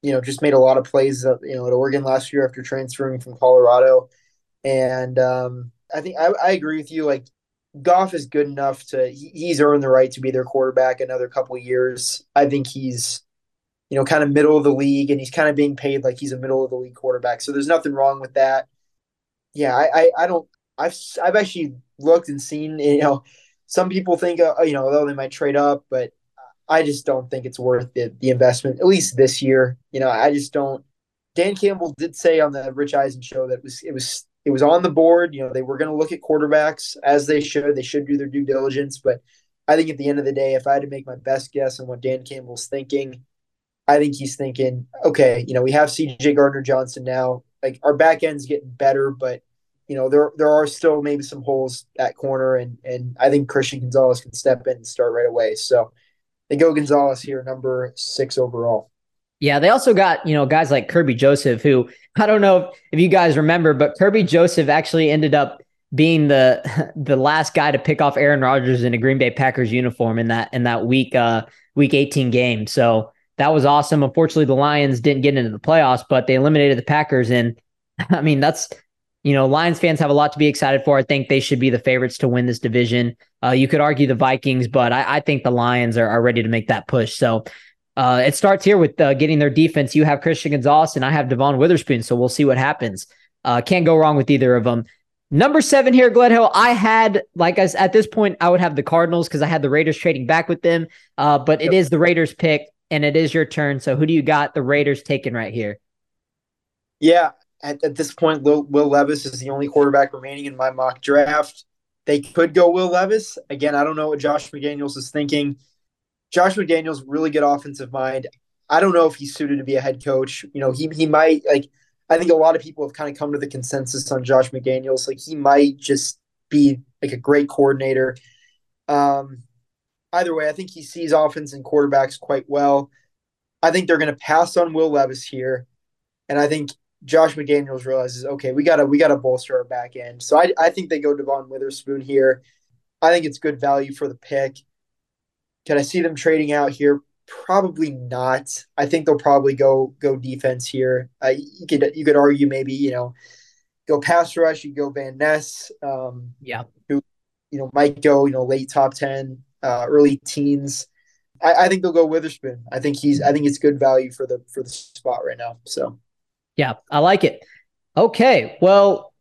you know, just made a lot of plays, uh, you know, at Oregon last year after transferring from Colorado. And um, I think I, I agree with you. Like Goff is good enough to he, he's earned the right to be their quarterback another couple years. I think he's you know kind of middle of the league, and he's kind of being paid like he's a middle of the league quarterback. So there's nothing wrong with that. Yeah, I, I, I don't I've I've actually looked and seen you know some people think uh, you know though they might trade up, but I just don't think it's worth the, the investment at least this year. You know, I just don't. Dan Campbell did say on the Rich Eisen show that it was it was it was on the board. You know, they were going to look at quarterbacks as they should. They should do their due diligence, but I think at the end of the day, if I had to make my best guess on what Dan Campbell's thinking, I think he's thinking, okay, you know, we have C.J. Gardner Johnson now. Like our back end's getting better, but you know there there are still maybe some holes at corner, and and I think Christian Gonzalez can step in and start right away. So they go Gonzalez here, number six overall. Yeah, they also got you know guys like Kerby Joseph, who I don't know if, you guys remember, but Kerby Joseph actually ended up being the the last guy to pick off Aaron Rodgers in a Green Bay Packers uniform in that in that week uh week 18 game. So that was awesome. Unfortunately, the Lions didn't get into the playoffs, but they eliminated the Packers and I mean that's you know, Lions fans have a lot to be excited for. I think they should be the favorites to win this division. Uh, you could argue the Vikings, but I, I think the Lions are, are, ready to make that push. So uh, it starts here with uh, getting their defense. You have Christian Gonzalez and I have Devon Witherspoon. So we'll see what happens. Uh, can't go wrong with either of them. Number seven here, Gledhill. I had, like I, at this point, I would have the Cardinals because I had the Raiders trading back with them. Uh, but it is the Raiders pick and it is your turn. So who do you got the Raiders taking right here? Yeah, at, at this point, Will, Will Levis is the only quarterback remaining in my mock draft. They could go Will Levis. Again, I don't know what Josh McDaniels is thinking. Josh McDaniels, really good offensive mind. I don't know if he's suited to be a head coach. You know, he he might like I think a lot of people have kind of come to the consensus on Josh McDaniels. Like he might just be like a great coordinator. Um, either way, I think he sees offense and quarterbacks quite well. I think they're going to pass on Will Levis here, and I think Josh McDaniels realizes, okay, we gotta we gotta bolster our back end. So I I think they go Devon Witherspoon here. I think it's good value for the pick. Can I see them trading out here? Probably not. I think they'll probably go go defense here. Uh, you could you could argue maybe you know go pass rush. You go Van Ness. Um, yeah, who you know might go you know late top ten, uh, early teens. I, I think they'll go Witherspoon. I think he's I think it's good value for the for the spot right now. So yeah, I like it. Okay. Well,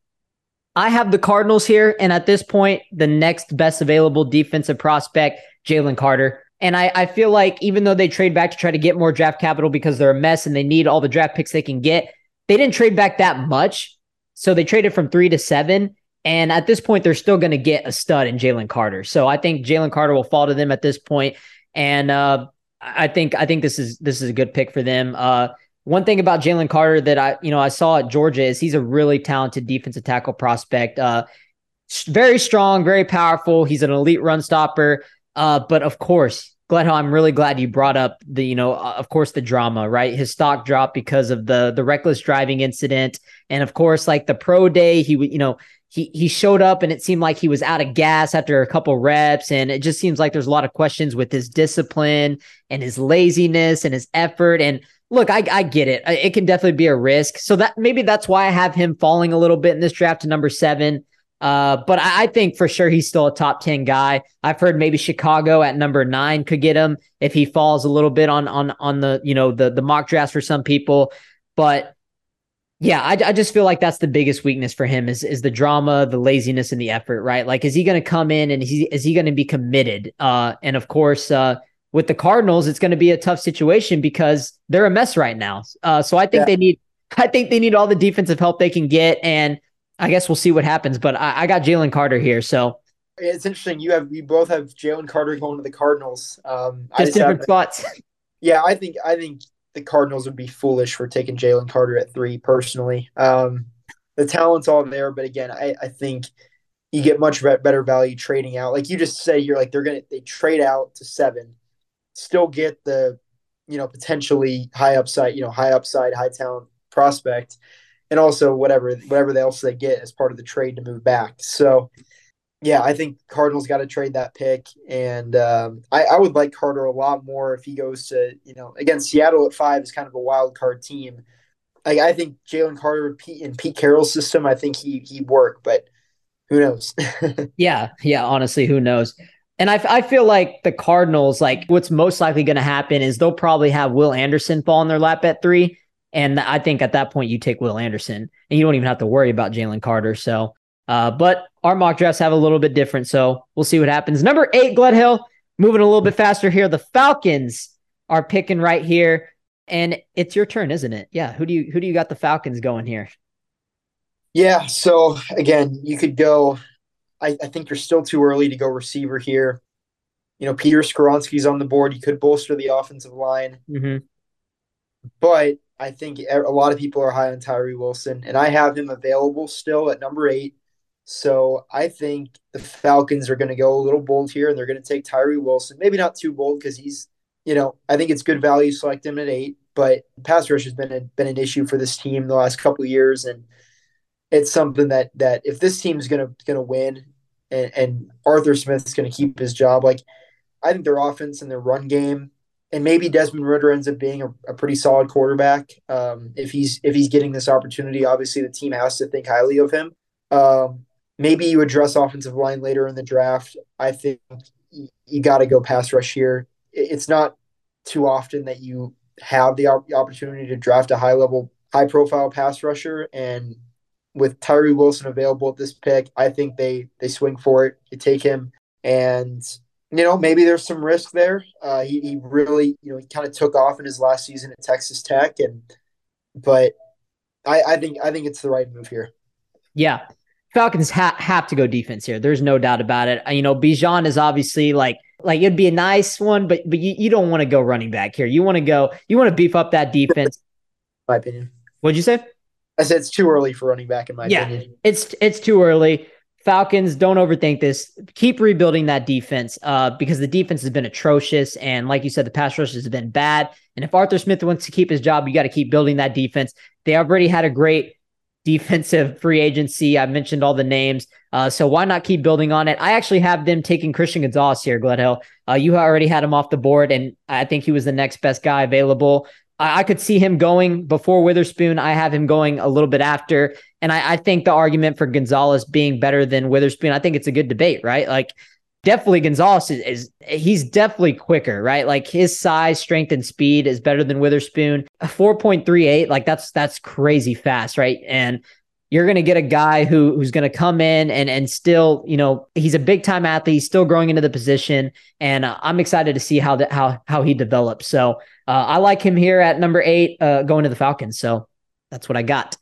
I have the Cardinals here, and at this point, the next best available defensive prospect, Jalen Carter. And I, I feel like even though they trade back to try to get more draft capital because they're a mess and they need all the draft picks they can get, they didn't trade back that much. So they traded from three to seven. And at this point, they're still going to get a stud in Jalen Carter. So I think Jalen Carter will fall to them at this point. And uh, I think I think this is this is a good pick for them. Uh, one thing about Jalen Carter that I you know I saw at Georgia is he's a really talented defensive tackle prospect. Uh, very strong, very powerful. He's an elite run stopper. Uh, but of course, Gledhill, I'm really glad you brought up the, you know, uh, of course, the drama, right? His stock dropped because of the the reckless driving incident, and of course, like the pro day, he, you know, he he showed up and it seemed like he was out of gas after a couple reps, and it just seems like there's a lot of questions with his discipline and his laziness and his effort. And look, I I get it; it can definitely be a risk. So that maybe that's why I have him falling a little bit in this draft to number seven. Uh, but I, I, think for sure he's still a top 10 guy. I've heard maybe Chicago at number nine could get him if he falls a little bit on on on the you know the the mock drafts for some people. But yeah, I, I just feel like that's the biggest weakness for him is is the drama, the laziness, and the effort. Right? Like, is he going to come in and is he is he going to be committed? Uh, and of course, uh, with the Cardinals, it's going to be a tough situation because they're a mess right now. Uh, so I think yeah. they need I think they need all the defensive help they can get and I guess we'll see what happens. But I, I got Jalen Carter here, so it's interesting. You have you both have Jalen Carter going to the Cardinals. Um, just, just different spots. Yeah, I think I think the Cardinals would be foolish for taking Jalen Carter at three. Personally, um, the talent's all there, but again, I, I think you get much better value trading out. Like you just say, you're like they're gonna they trade out to seven, still get the you know potentially high upside, you know high upside, high talent prospect, and also whatever whatever else they get as part of the trade to move back. So, yeah, I think Cardinals got to trade that pick, and um, I, I, would like Carter a lot more if he goes to you know again Seattle at five is kind of a wild card team. I, I think Jalen Carter in Pete Carroll's system, I think he he work, but who knows? yeah, yeah. Honestly, who knows? And I, I feel like the Cardinals, like what's most likely going to happen is they'll probably have Will Anderson fall in their lap at three and I think at that point you take Will Anderson and you don't even have to worry about Jalen Carter. So, uh, but our mock drafts have a little bit different. So we'll see what happens. Number eight, Gledhill, moving a little bit faster here. The Falcons are picking right here. And it's your turn, isn't it? Yeah. Who do you who do you got the Falcons going here? Yeah. So again, you could go. I, I think you're still too early to go receiver here. You know, Peter Skoronski's on the board. You could bolster the offensive line. Mm-hmm. But I think a lot of people are high on Tyree Wilson, and I have him available still at number eight. So I think the Falcons are going to go a little bold here, and they're going to take Tyree Wilson. Maybe not too bold because he's, you know, I think it's good value select him at eight. But pass rush has been a, been an issue for this team the last couple of years, and it's something that that if this team's going to going to win, and, and Arthur Smith's going to keep his job, like I think their offense and their run game and maybe Desmond Ridder ends up being a, a pretty solid quarterback. Um, if he's if he's getting this opportunity, obviously the team has to think highly of him. Um, maybe you address offensive line later in the draft. I think you, you got to go pass rush here. It's not too often that you have the opportunity to draft a high level, high profile pass rusher, and with Tyree Wilson available at this pick, I think they they swing for it. You take him, and you know, maybe there's some risk there. Uh, he, he really, you know, he kind of took off in his last season at Texas Tech, and but I, I think I think it's the right move here. Yeah, Falcons ha- have to go defense here. There's no doubt about it. You know, Bijan is obviously like like it'd be a nice one, but but you, you don't want to go running back here. You want to go. You want to beef up that defense. My opinion. What'd you say? I said it's too early for running back in my yeah, opinion. It's it's too early. Falcons, don't overthink this. Keep rebuilding that defense uh, because the defense has been atrocious. And like you said, the pass rush has been bad. And if Arthur Smith wants to keep his job, you got to keep building that defense. They already had a great defensive free agency. I mentioned all the names. Uh, so why not keep building on it? I actually have them taking Christian Gonzalez here, Gledhill. Uh, you already had him off the board, and I think he was the next best guy available. I could see him going before Witherspoon. I have him going a little bit after. And I, I, think the argument for Gonzalez being better than Witherspoon, I think it's a good debate, right? Like, definitely Gonzalez is, is he's definitely quicker, right? Like his size, strength, and speed is better than Witherspoon. 4.38, like that's that's crazy fast, right? And you're going to get a guy who who's going to come in and and still, you know, he's a big time athlete, he's still growing into the position, and uh, I'm excited to see how that how how he develops. So uh, I like him here at number eight, uh, going to the Falcons. So that's what I got.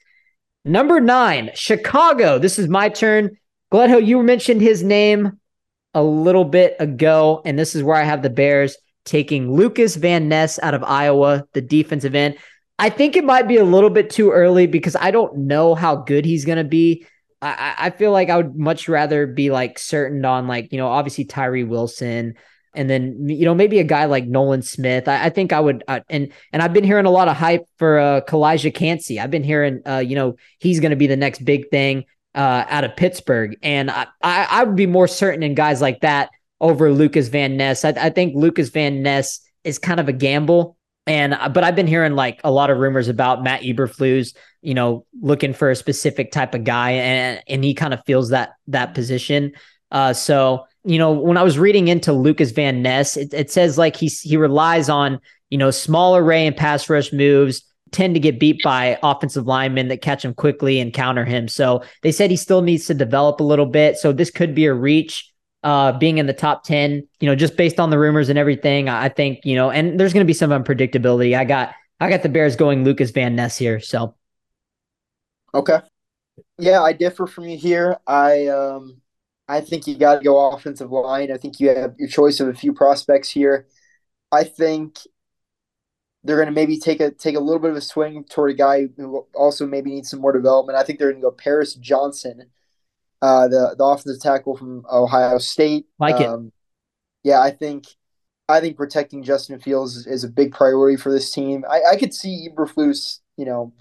Number nine, Chicago. This is my turn. Gledhill, you mentioned his name a little bit ago, and this is where I have the Bears taking Lucas Van Ness out of Iowa, the defensive end. I think it might be a little bit too early because I don't know how good he's going to be. I, I feel like I would much rather be like certain on like, you know, obviously Tyree Wilson and then, you know, maybe a guy like Nolan Smith. I, I think I would, uh, and, and I've been hearing a lot of hype for uh, Calijah Kancey. I've been hearing, uh, you know, he's going to be the next big thing uh, out of Pittsburgh. And I, I, I would be more certain in guys like that over Lucas Van Ness. I, I think Lucas Van Ness is kind of a gamble and uh, but I've been hearing like a lot of rumors about Matt Eberflus, you know, looking for a specific type of guy, and and he kind of feels that that position. Uh, so you know, when I was reading into Lucas Van Ness, it, it says like he he relies on you know small array and pass rush moves tend to get beat by offensive linemen that catch him quickly and counter him. So they said he still needs to develop a little bit. So this could be a reach uh, being in the top 10, you know, just based on the rumors and everything, I think, you know, and there's going to be some unpredictability. I got, I got the Bears going Lucas Van Ness here. So, okay. Yeah, I differ from you here. I, um, I think you got to go offensive line. I think you have your choice of a few prospects here. I think they're going to maybe take a take a little bit of a swing toward a guy who also maybe needs some more development. I think they're going to go Paris Johnson uh, the the offensive tackle from Ohio State. Like um, it. Yeah, I think I think protecting Justin Fields is, is a big priority for this team. I, I could see Eberflus, you know,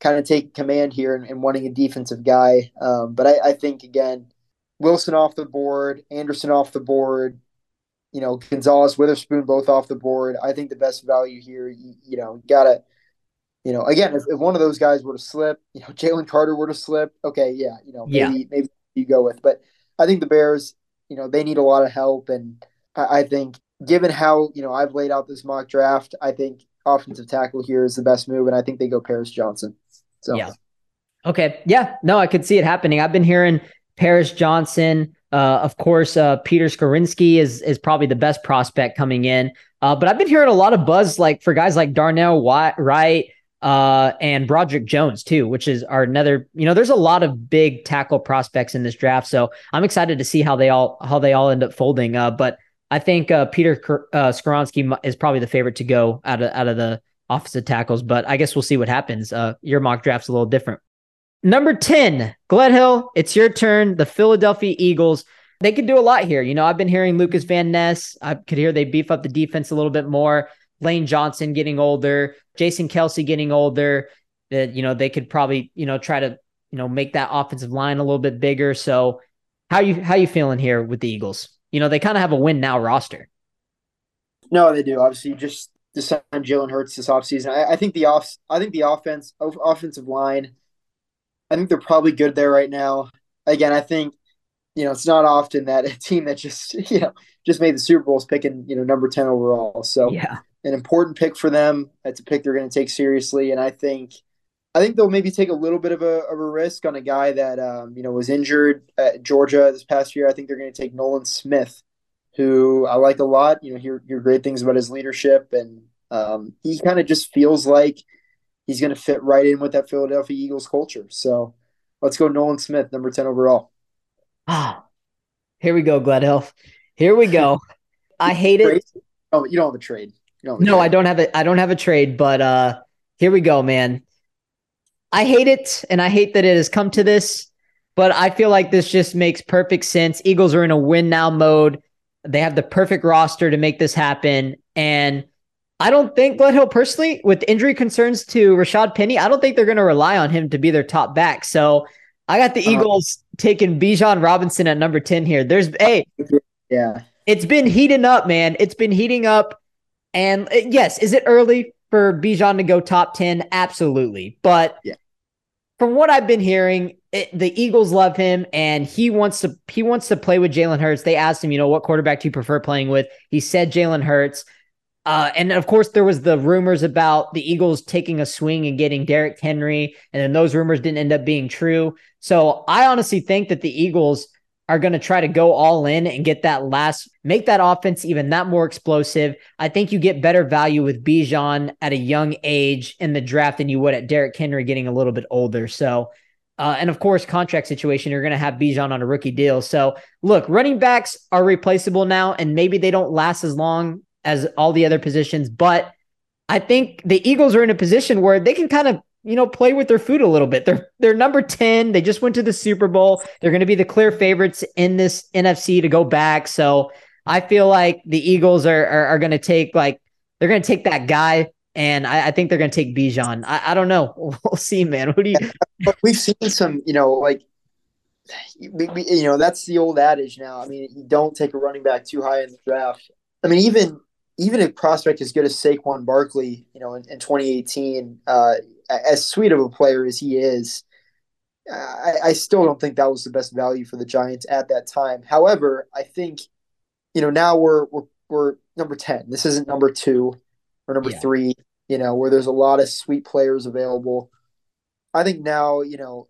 kind of take command here and, and wanting a defensive guy. Um, but I, I think again, Wilson off the board, Anderson off the board, you know, Gonzalez, Witherspoon both off the board. I think the best value here, you, you know, gotta you know, again, if, if one of those guys were to slip, you know, Jalen Carter were to slip, okay, yeah, you know, maybe yeah. maybe you go with. But I think the Bears, you know, they need a lot of help, and I, I think given how you know I've laid out this mock draft, I think offensive tackle here is the best move, and I think they go Paris Johnson. So yeah, okay, yeah, no, I could see it happening. I've been hearing Paris Johnson. Uh, of course, uh, Peter Skoronski is is probably the best prospect coming in. Uh, but I've been hearing a lot of buzz like for guys like Darnell Wright, uh, and Broderick Jones too, which is our another. You know, there's a lot of big tackle prospects in this draft, so I'm excited to see how they all how they all end up folding. Uh, but I think uh, Peter uh, Skoronski is probably the favorite to go out of out of the offensive tackles. But I guess we'll see what happens. Uh, your mock draft's a little different. Number ten, Gledhill, it's your turn. The Philadelphia Eagles. They could do a lot here. You know, I've been hearing Lucas Van Ness. I could hear they beef up the defense a little bit more. Lane Johnson getting older, Jason Kelce getting older, that you know they could probably you know try to you know make that offensive line a little bit bigger. So how you how you feeling here with the Eagles? You know they kind of have a win now roster. No, they do. Obviously, just to sign Jalen Hurts this offseason. I, I think the off I think the offense offensive line. I think they're probably good there right now. Again, I think you know it's not often that a team that just you know just made the Super Bowl is picking you know number ten overall. So yeah, an important pick for them. It's a pick they're going to take seriously, and I think I think they'll maybe take a little bit of a, of a risk on a guy that um, you know was injured at Georgia this past year. I think they're going to take Nolan Smith, who I like a lot. You know, hear hear great things about his leadership, and um, he kind of just feels like he's going to fit right in with that Philadelphia Eagles culture. So let's go, Nolan Smith, number ten overall. Ah, here we go, Gledhill. Here we go. I hate it. Oh, you don't have a trade. No, I don't have a I don't have a trade, but uh here we go, man. I hate it and I hate that it has come to this, but I feel like this just makes perfect sense. Eagles are in a win now mode. They have the perfect roster to make this happen. And I don't think Gledhill personally, with injury concerns to Rashad Penny, I don't think they're going to rely on him to be their top back. So I got the uh-huh. Eagles taking Bijan Robinson at number 10 here. There's hey, yeah. It's been heating up, man. It's been heating up. And uh, yes, is it early for Bijan to go top 10? Absolutely. But yeah. from what I've been hearing, it, the Eagles love him and he wants to he wants to play with Jalen Hurts. They asked him, you know, what quarterback do you prefer playing with? He said Jalen Hurts. Uh, and of course, there was the rumors about the Eagles taking a swing and getting Derrick Henry, and then those rumors didn't end up being true. So I honestly think that the Eagles are going to try to go all in and get that last, make that offense even that more explosive. I think you get better value with Bijan at a young age in the draft than you would at Derrick Henry getting a little bit older. So, uh, and of course, contract situation, you're going to have Bijan on a rookie deal. So, look, running backs are replaceable now, and maybe they don't last as long as all the other positions, but I think the Eagles are in a position where they can kind of you know, play with their food a little bit. They're they're number 10. They just went to the Super Bowl. They're going to be the clear favorites in this NFC to go back. So I feel like the Eagles are are, are going to take like they're going to take that guy, and I, I think they're going to take Bijan. I, I don't know. We'll see, man. Who do you? But we've seen some, you know, like you know, that's the old adage now. I mean, you don't take a running back too high in the draft. I mean, even even a prospect as good as Saquon Barkley, you know, in, in 2018, uh, as sweet of a player as he is, I, I, still don't think that was the best value for the Giants at that time. However, I think, you know, now we're we're, we're number ten. This isn't number two or number yeah. three. You know, where there's a lot of sweet players available. I think now, you know,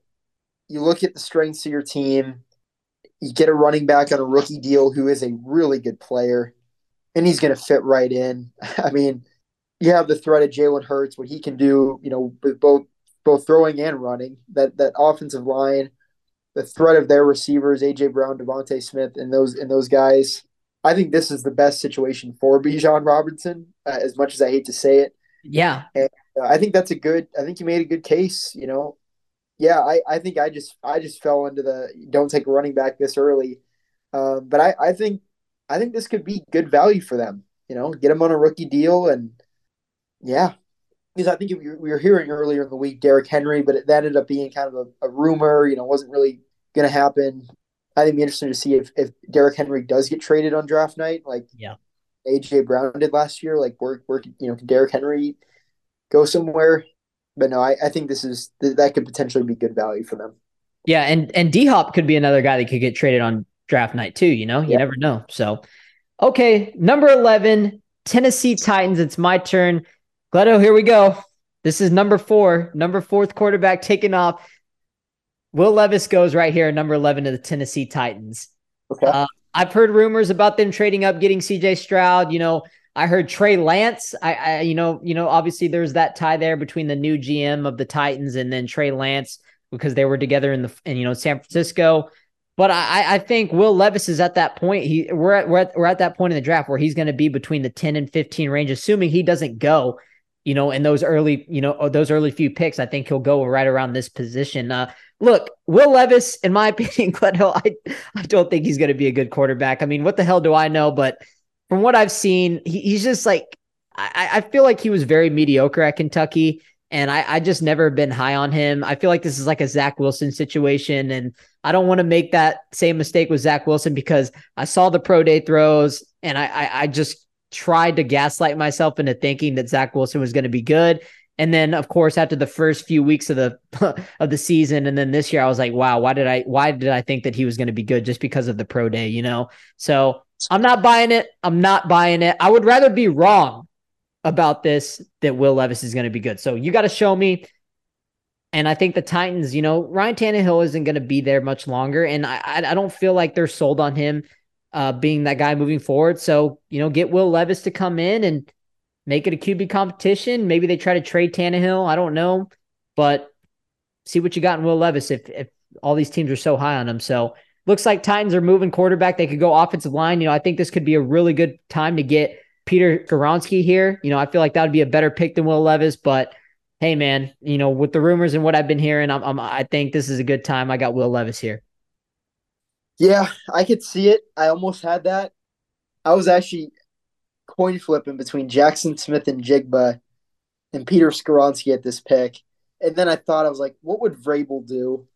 you look at the strengths of your team. You get a running back on a rookie deal who is a really good player, and he's going to fit right in. I mean, you have the threat of Jalen Hurts, what he can do, you know, with both both throwing and running. That that offensive line, the threat of their receivers, AJ Brown, DeVonta Smith, and those and those guys. I think this is the best situation for Bijan Robinson. Uh, as much as I hate to say it, yeah, and, uh, I think that's a good. I think you made a good case. You know, yeah, I, I think I just I just fell into the don't take a running back this early, um, but I I think I think this could be good value for them. You know, get them on a rookie deal and yeah, because I think we were hearing earlier in the week Derrick Henry, but it, that ended up being kind of a, a rumor. You know, wasn't really going to happen. I think it'd be interesting to see if if Derrick Henry does get traded on draft night, like yeah, AJ Brown did last year. Like, where where you know can Derrick Henry go somewhere? But no, I, I think this is that could potentially be good value for them. Yeah, and and D Hop could be another guy that could get traded on draft night too. You know, you yeah. never know. So, okay, number eleven, Tennessee Titans. It's my turn. Gledo, here we go. This is number four, number fourth quarterback taking off. Will Levis goes right here, number 11 to the Tennessee Titans. Okay. Uh, I've heard rumors about them trading up, getting CJ Stroud. You know, I heard Trey Lance. I, I, you know, you know, obviously there's that tie there between the new GM of the Titans and then Trey Lance because they were together in the, in, you know, San Francisco. But I, I think Will Levis is at that point. He we're at we're at, we're at that point in the draft where he's going to be between the 10 and 15 range, assuming he doesn't go you know, in those early, you know, those early few picks, I think he'll go right around this position. Uh, look, Will Levis, in my opinion, Gledhill, I, I don't think he's going to be a good quarterback. I mean, what the hell do I know? But from what I've seen, he, he's just like, I, I feel like he was very mediocre at Kentucky. And I, I just never been high on him. I feel like this is like a Zach Wilson situation. And I don't want to make that same mistake with Zach Wilson because I saw the pro day throws and I, I, I just tried to gaslight myself into thinking that Zach Wilson was going to be good. And then, of course, after the first few weeks of the of the season, and then this year, I was like, "Wow, why did I why did I think that he was going to be good just because of the pro day?" You know. So I'm not buying it. I'm not buying it. I would rather be wrong about this that Will Levis is going to be good. So you got to show me. And I think the Titans, you know, Ryan Tannehill isn't going to be there much longer, and I I don't feel like they're sold on him uh, being that guy moving forward. So, you know, get Will Levis to come in and make it a QB competition. Maybe they try to trade Tannehill. I don't know, but see what you got in Will Levis if, if all these teams are so high on him. So looks like Titans are moving quarterback. They could go offensive line. You know, I think this could be a really good time to get Peter Skoronski here. You know, I feel like that would be a better pick than Will Levis, but hey, man, you know, with the rumors and what I've been hearing, I'm, I'm I think this is a good time. I got Will Levis here. Yeah, I could see it. I almost had that. I was actually coin flipping between Jaxon Smith-Njigba and Peter Skoronski at this pick. And then I thought, I was like, what would Vrabel do?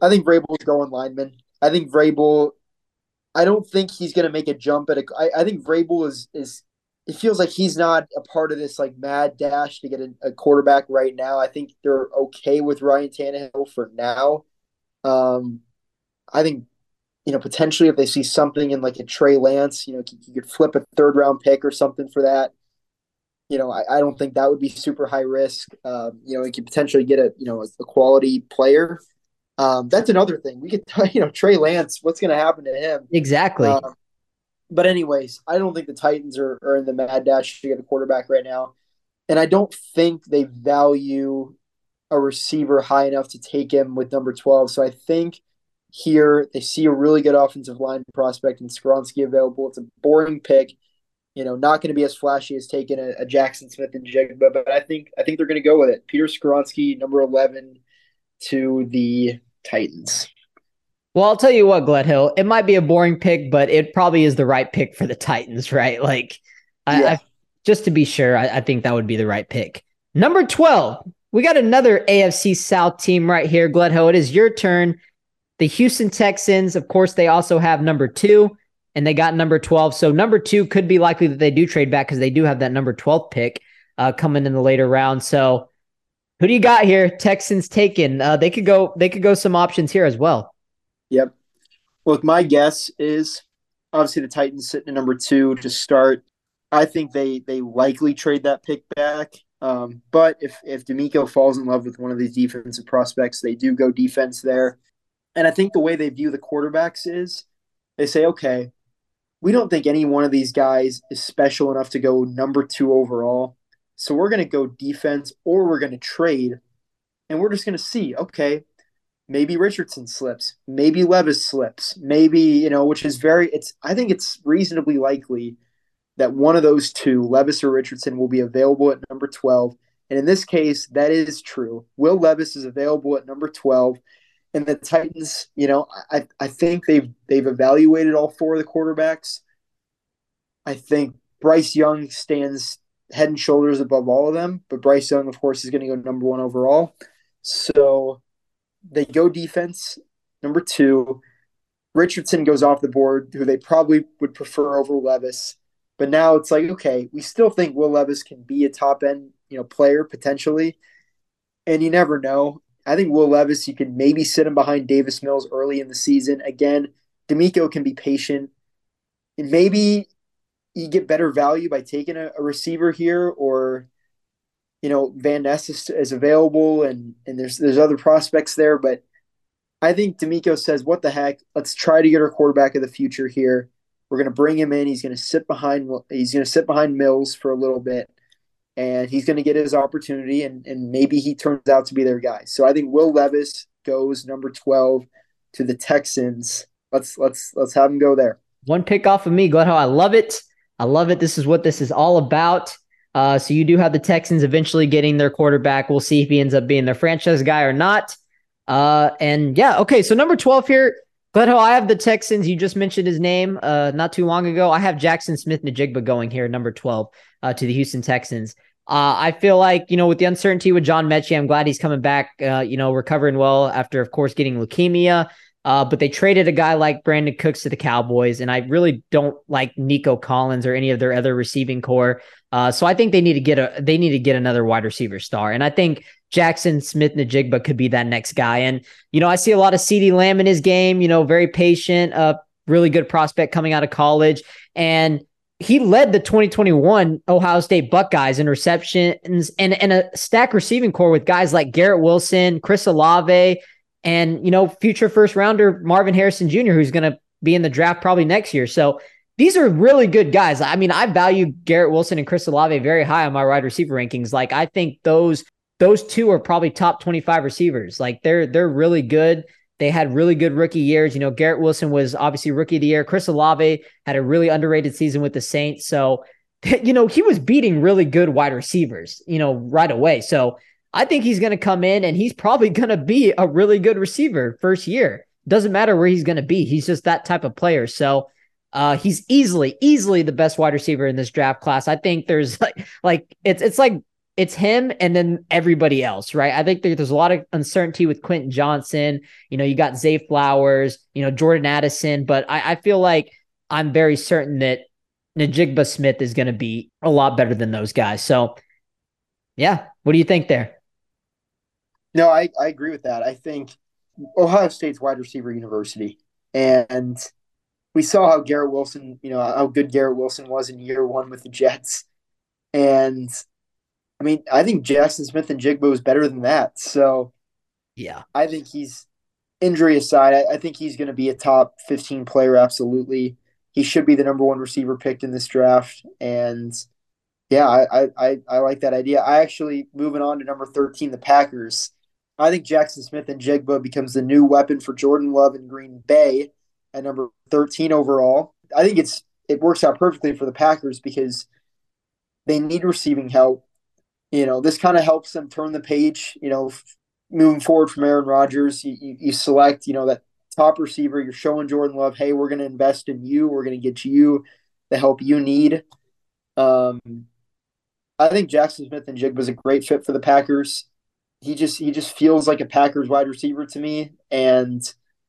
I think Vrabel's going lineman. I think Vrabel, I don't think he's going to make a jump at a. I, I think Vrabel is, is, it feels like he's not a part of this like mad dash to get a, a quarterback right now. I think they're okay with Ryan Tannehill for now. Um, I think you know, potentially if they see something in like a Trey Lance, you know, you could flip a third round pick or something for that. You know, I, I don't think that would be super high risk. Um, you know, you could potentially get a you know a, a quality player. Um, that's another thing. We could, you know, Trey Lance. What's going to happen to him? Exactly. Uh, but anyways, I don't think the Titans are, are in the mad dash to get a quarterback right now, and I don't think they value a receiver high enough to take him with number twelve. So I think here. They see a really good offensive line prospect in Skoronski available. It's a boring pick, you know, not going to be as flashy as taking a, a Jaxon Smith-Njigba, but, but I think I think they're going to go with it. Peter Skoronski, number eleven, to the Titans. Well, I'll tell you what, Gledhill, it might be a boring pick, but it probably is the right pick for the Titans, right? Like, I, yeah. I just to be sure, I, I think that would be the right pick. Number twelve, we got another AFC South team right here, Gledhill. It is your turn. The Houston Texans, of course, they also have number two and they got number 12. So number two could be likely that they do trade back because they do have that number 12 pick uh, coming in the later round. So who do you got here? Texans taken. Uh, they could go. They could go some options here as well. Yep. Look, my guess is obviously the Titans sitting at number two to start. I think they they likely trade that pick back. Um, but if if DeMeco falls in love with one of these defensive prospects, they do go defense there. And I think the way they view the quarterbacks is they say, okay, we don't think any one of these guys is special enough to go number two overall. So we're going to go defense or we're going to trade. And we're just going to see, okay, maybe Richardson slips, maybe Levis slips, maybe, you know, which is very, it's, I think it's reasonably likely that one of those two, Levis or Richardson, will be available at number 12. And in this case, that is true. Will Levis is available at number 12 and the Titans, you know, I, I think they've they've evaluated all four of the quarterbacks. I think Bryce Young stands head and shoulders above all of them, but Bryce Young, of course, is going to go number one overall. So they go defense. Number two, Richardson goes off the board, who they probably would prefer over Levis. But now it's like, okay, we still think Will Levis can be a top end, you know, player potentially, and you never know. I think Will Levis, you can maybe sit him behind Davis Mills early in the season. Again, DeMeco can be patient. And maybe you get better value by taking a, a receiver here or you know, Van Ness is, is, available and and there's there's other prospects there, but I think DeMeco says, what the heck? Let's try to get our quarterback of the future here. We're gonna bring him in. He's gonna sit behind he's gonna sit behind Mills for a little bit and he's going to get his opportunity, and, and maybe he turns out to be their guy. So I think Will Levis goes number twelve to the Texans. Let's let's let's have him go there. One pick off of me, Glenho. I love it. I love it. This is what this is all about. Uh, so you do have the Texans eventually getting their quarterback. We'll see if he ends up being their franchise guy or not. Uh, and yeah, okay. So number twelve here, Glenho. I have the Texans. You just mentioned his name uh, not too long ago. I have Jaxon Smith-Njigba going here, number twelve, uh, to the Houston Texans. Uh, I feel like, you know, with the uncertainty with John Metchie, I'm glad he's coming back, uh, you know, recovering well after, of course, getting leukemia. Uh, but they traded a guy like Brandin Cooks to the Cowboys, and I really don't like Nico Collins or any of their other receiving corps. Uh, so I think they need to get a they need to get another wide receiver star, and I think Jaxon Smith-Njigba could be that next guy. And you know, I see a lot of CeeDee Lamb in his game. You know, very patient, uh, really good prospect coming out of college, and he led the 2021 Ohio State Buckeyes in receptions and, and a stack receiving corps with guys like Garrett Wilson, Chris Olave, and you know future first rounder Marvin Harrison Jr., who's going to be in the draft probably next year. So these are really good guys. I mean, I value Garrett Wilson and Chris Olave very high on my wide receiver rankings. Like I think those those two are probably top 25 receivers. Like they're they're really good. They had really good rookie years. You know, Garrett Wilson was obviously rookie of the year. Chris Olave had a really underrated season with the Saints. So, you know, he was beating really good wide receivers, you know, right away. So I think he's going to come in and he's probably going to be a really good receiver first year. Doesn't matter where he's going to be. He's just that type of player. So, uh, he's easily, easily the best wide receiver in this draft class. I think there's like, like it's, it's like it's him and then everybody else, right? I think there's a lot of uncertainty with Quentin Johnston. You know, you got Zay Flowers, you know, Jordan Addison, but I, I feel like I'm very certain that Njigba Smith is going to be a lot better than those guys. So, yeah, what do you think there? No, I, I agree with that. I think Ohio State's wide receiver university. And we saw how Garrett Wilson, you know, how good Garrett Wilson was in year one with the Jets. And I mean, I think Jaxon Smith-Njigba is better than that. So yeah, I think he's injury aside, I, I think he's going to be a top 15 player. Absolutely. He should be the number one receiver picked in this draft. And yeah, I, I, I like that idea. I actually, moving on to number 13, the Packers. I think Jaxon Smith-Njigba becomes the new weapon for Jordan Love in Green Bay at number 13 overall. I think it's it works out perfectly for the Packers because they need receiving help. You know, this kind of helps them turn the page, you know, moving forward from Aaron Rodgers. You, you, you select, you know, that top receiver. You're showing Jordan Love, hey, we're going to invest in you. We're going to get you the help you need. Um, I think Jaxon Smith-Njigba was a great fit for the Packers. He just he just feels like a Packers wide receiver to me, and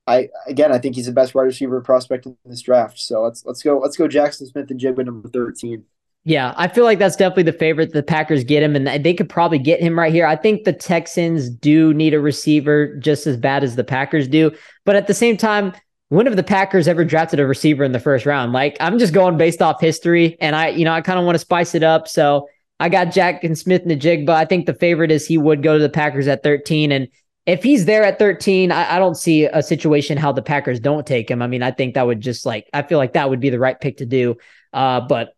I again I think he's the best wide receiver prospect in this draft. So let's let's go let's go Jaxon Smith-Njigba number thirteen. Yeah, I feel like that's definitely the favorite. The Packers get him, and they could probably get him right here. I think the Texans do need a receiver just as bad as the Packers do. But at the same time, when have the Packers ever drafted a receiver in the first round? Like, I'm just going based off history, and I, you know, I kind of want to spice it up. So I got Jaxon Smith in the jig, but I think the favorite is he would go to the Packers at 13. And if he's there at 13, I, I don't see a situation how the Packers don't take him. I mean, I think that would just like, I feel like that would be the right pick to do. Uh, but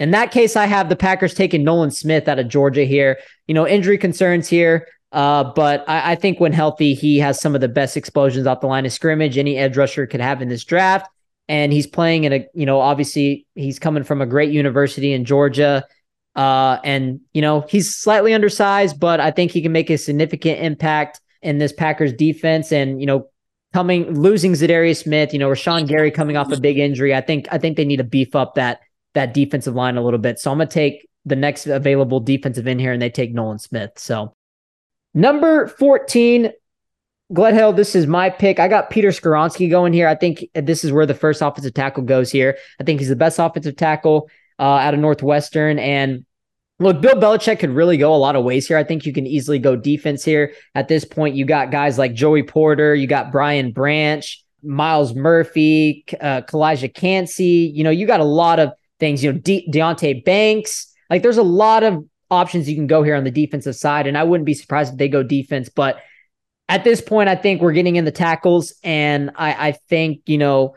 in that case, I have the Packers taking Nolan Smith out of Georgia here. You know, injury concerns here. Uh, but I, I, think when healthy, he has some of the best explosions off the line of scrimmage any edge rusher could have in this draft. And he's playing in a, you know, obviously he's coming from a great university in Georgia. Uh, and, you know, he's slightly undersized, but I think he can make a significant impact in this Packers defense. And, you know, coming losing Za'Darius Smith, you know, Rashan Gary coming off a big injury. I think I think they need to beef up that that defensive line a little bit. So I'm going to take the next available defensive in here and they take Nolan Smith. So number 14, Gledhill, this is my pick. I got Peter Skoronski going here. I think this is where the first offensive tackle goes here. I think he's the best offensive tackle uh, out of Northwestern. And look, Bill Belichick could really go a lot of ways here. I think you can easily go defense here. At this point, you got guys like Joey Porter, you got Brian Branch, Myles Murphy, uh, Calijah Kancey. You know, you got a lot of things. You know, De- Deonte Banks. Like, there's a lot of options you can go here on the defensive side, and I wouldn't be surprised if they go defense. But at this point, I think we're getting in the tackles, and I, I think you know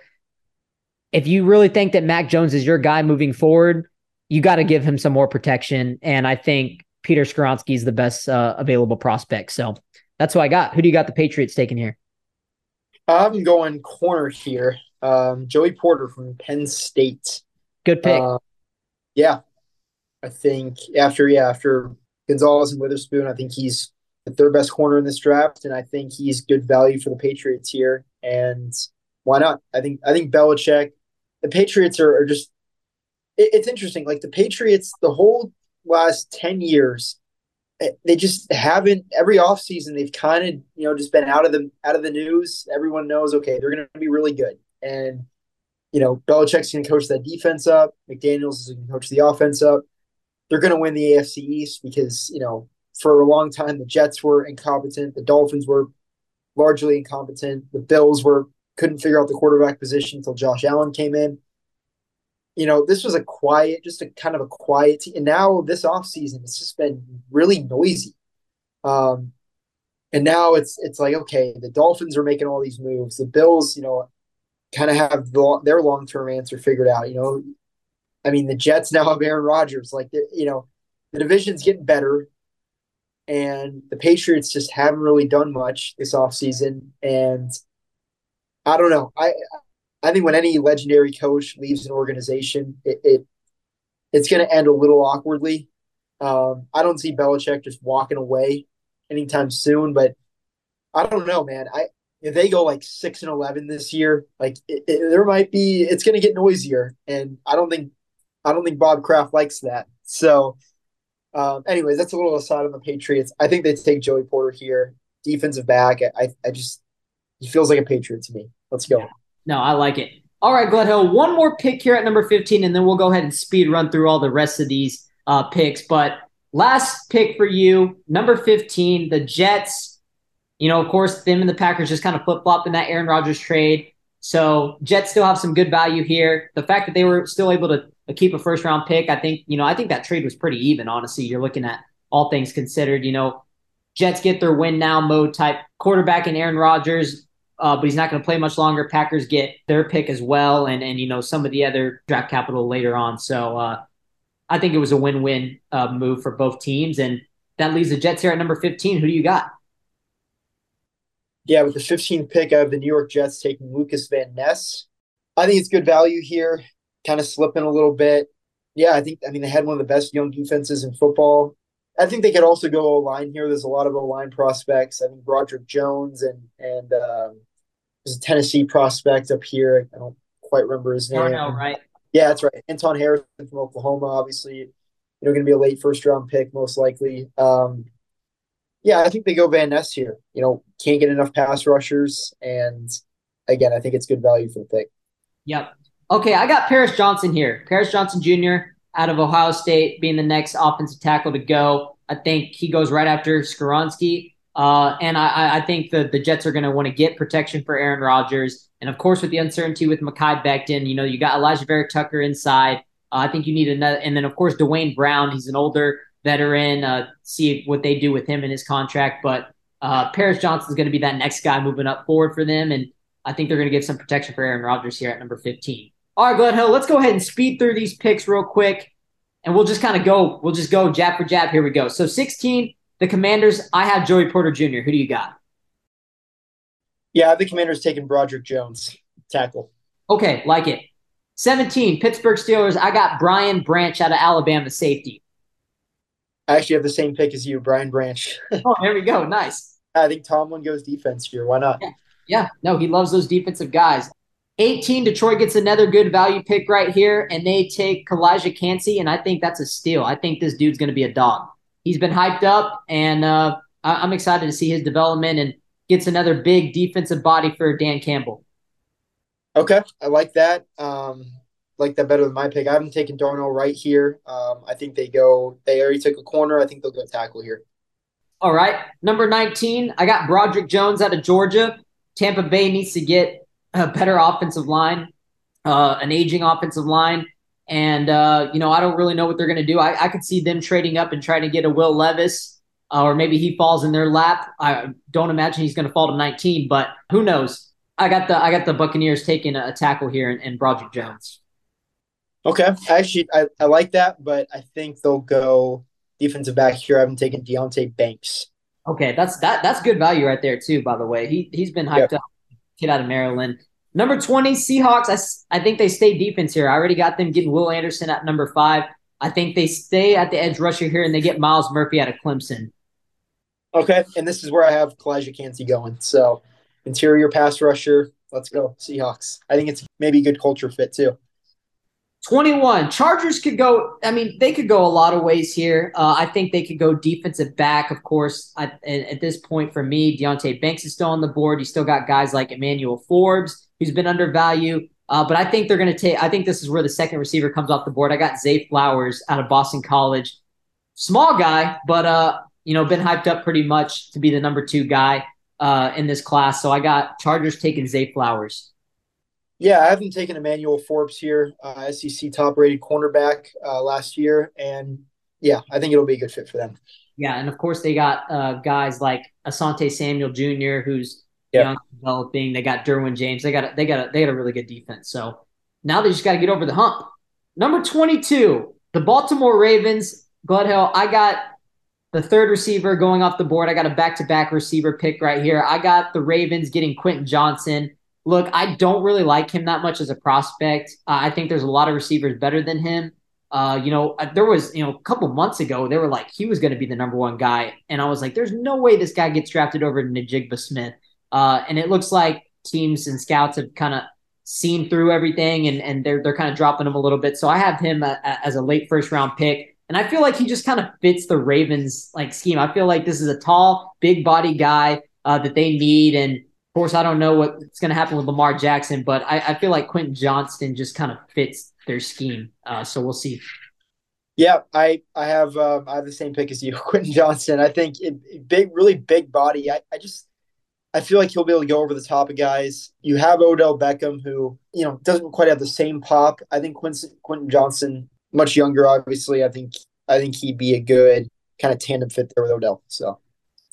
if you really think that Mac Jones is your guy moving forward, you got to give him some more protection. And I think Peter Skoronski is the best uh, available prospect. So that's who I got. Who do you got the Patriots taking here? I'm going corner here. Um, Joey Porter from Penn State. Good pick. Uh, yeah, I think after yeah after Gonzalez and Witherspoon, I think he's the third best corner in this draft, and I think he's good value for the Patriots here. And why not? I think I think Belichick, the Patriots are, are just. It, it's interesting. Like the Patriots, the whole last ten years, eh, they just haven't. Every offseason, they've kind of you know just been out of the out of the news. Everyone knows okay, they're going to be really good, and you know, Belichick's going to coach that defense up. McDaniels is going to coach the offense up. They're going to win the AFC East because, you know, for a long time, the Jets were incompetent. The Dolphins were largely incompetent. The Bills were couldn't figure out the quarterback position until Josh Allen came in. You know, this was a quiet, just a kind of a quiet team. And now this offseason, it's just been really noisy. Um, and now it's it's like, okay, the Dolphins are making all these moves. The Bills, you know, kind of have the, their long term answer figured out. You know, I mean, the Jets now have Aaron Rodgers. Like, you know, the division's getting better, and the Patriots just haven't really done much this offseason. And I don't know. I I think when any legendary coach leaves an organization, it, it it's going to end a little awkwardly. Um, I don't see Belichick just walking away anytime soon, but I don't know, man. I if they go like six and eleven this year, like it, it, there might be it's going to get noisier, and I don't think I don't think Bob Kraft likes that. So, um, anyways, that's a little aside on the Patriots. I think they take Joey Porter here, defensive back. I I just he feels like a Patriot to me. Let's go. No, I like it. All right, Gledhill, one more pick here at number 15, and then we'll go ahead and speed run through all the rest of these uh, picks. But last pick for you, number 15, the Jets you know, of course, them and the Packers just kind of flip flopped in that Aaron Rodgers trade. So Jets still have some good value here. The fact that they were still able to keep a first round pick, I think, you know, I think that trade was pretty even, honestly. You're looking at all things considered, you know, Jets get their win now mode type quarterback in Aaron Rodgers, uh, but he's not going to play much longer. Packers get their pick as well, and and you know some of the other draft capital later on. So uh, I think it was a win-win uh, move for both teams, and that leaves the Jets here at number 15. Who do you got? Yeah, with the 15th pick, I have the New York Jets taking Lucas Van Ness. I think it's good value here, kind of slipping a little bit. Yeah, I think, I mean, they had one of the best young defenses in football. I think they could also go O line here. There's a lot of O line prospects. I think Broderick Jones and, and, um, there's a Tennessee prospect up here. I don't quite remember his name. Darnell, right? Yeah, that's right. Anton Harrison from Oklahoma, obviously, you know, going to be a late first round pick, most likely. Um, yeah, I think they go Van Ness here. You know, can't get enough pass rushers, and again, I think it's good value for the pick. Yep. Okay, I got Paris Johnson here. Paris Johnson Jr. out of Ohio State being the next offensive tackle to go. I think he goes right after Skoronski. Uh, and I, I think the, the Jets are going to want to get protection for Aaron Rodgers. And of course, with the uncertainty with Mekhi Becton, you know, you got Alijah Vera-Tucker inside. Uh, I think you need another. And then, of course, Duane Brown. He's an older veteran. Uh, see what they do with him in his contract. But uh, Paris Johnson is going to be that next guy moving up forward for them. And I think they're going to get some protection for Aaron Rodgers here at number 15. All right, Gledhill, let's go ahead and speed through these picks real quick. And we'll just kind of go, we'll just go jab for jab. Here we go. So 16, the Commanders, I have Joey Porter Jr. Who do you got? Yeah, the Commanders taking Broderick Jones, tackle. Okay, like it. 17, Pittsburgh Steelers, I got Brian Branch out of Alabama, safety. I actually have the same pick as you, Brian Branch. oh, there we go. Nice. I think Tomlin goes defense here. Why not? Yeah. yeah, no, he loves those defensive guys. 18, Detroit gets another good value pick right here, and they take Calijah Kancey, and I think that's a steal. I think this dude's going to be a dog he's been hyped up, and uh, I- am excited to see his development and gets another big defensive body for Dan Campbell. Okay, I like that. Um, like that better than my pick. I haven't taken Darnell Wright here. Um, I think they go. They already took a corner. I think they'll go tackle here. All right, number 19. I got Broderick Jones out of Georgia. Tampa Bay needs to get a better offensive line, uh, an aging offensive line. And, uh, you know, I don't really know what they're going to do. I, I could see them trading up and trying to get a Will Levis, uh, or maybe he falls in their lap. I don't imagine he's going to fall to 19, but who knows? I got the I got the Buccaneers taking a, tackle here and, and Broderick Jones. Okay, actually, I, I like that, but I think they'll go defensive back here. I haven't taken Deonte Banks. Okay, that's that that's good value right there too. By the way, he he's been hyped up. Kid out of Maryland. Number 20, Seahawks. I, I think they stay defense here. I already got them getting Will Anderson at number five. I think they stay at the edge rusher here and they get Myles Murphy out of Clemson. Okay. And this is where I have Calijah Kancey going. So interior pass rusher. Let's go. Seahawks. I think it's maybe a good culture fit too. 21. Chargers could go, I mean, they could go a lot of ways here. Uh, I think they could go defensive back, of course. I, at this point, for me, Deonte Banks is still on the board. You still got guys like Emmanuel Forbes, who's been undervalued. Uh, but I think they're going to take, I think this is where the second receiver comes off the board. I got Zay Flowers out of Boston College. Small guy, but, uh, you know, been hyped up pretty much to be the number two guy uh, in this class. So I got Chargers taking Zay Flowers. Yeah, I haven't taken Emmanuel Forbes here, uh, SEC top rated cornerback uh, last year. And yeah, I think it'll be a good fit for them. Yeah. And of course, they got uh, guys like Asante Samuel Jr., who's yep. young developing. They got Derwin James. They got a, they got a, they got a really good defense. So now they just got to get over the hump. Number 22, the Baltimore Ravens. Gledhill, I got the third receiver going off the board. I got a back to back receiver pick right here. I got the Ravens getting Quentin Johnston. Look, I don't really like him that much as a prospect. Uh, I think there's a lot of receivers better than him. Uh, you know, uh, there was, you know, a couple months ago, they were like, he was going to be the number one guy. And I was like, there's no way this guy gets drafted over to Njigba Smith. Uh, and it looks like teams and scouts have kind of seen through everything and, and they're, they're kind of dropping him a little bit. So I have him uh, as a late first round pick. And I feel like he just kind of fits the Ravens like scheme. I feel like this is a tall, big body guy uh, that they need. And of course, I don't know what's going to happen with Lamar Jackson, but I, I feel like Quentin Johnston just kind of fits their scheme. Uh, so we'll see. Yeah, I I have um, I have the same pick as you, Quentin Johnston. I think it, big, really big body. I, I just I feel like he'll be able to go over the top of guys. You have Odell Beckham, who you know doesn't quite have the same pop. I think Quincy, Quentin Johnston, much younger, obviously. I think I think he'd be a good kind of tandem fit there with Odell. So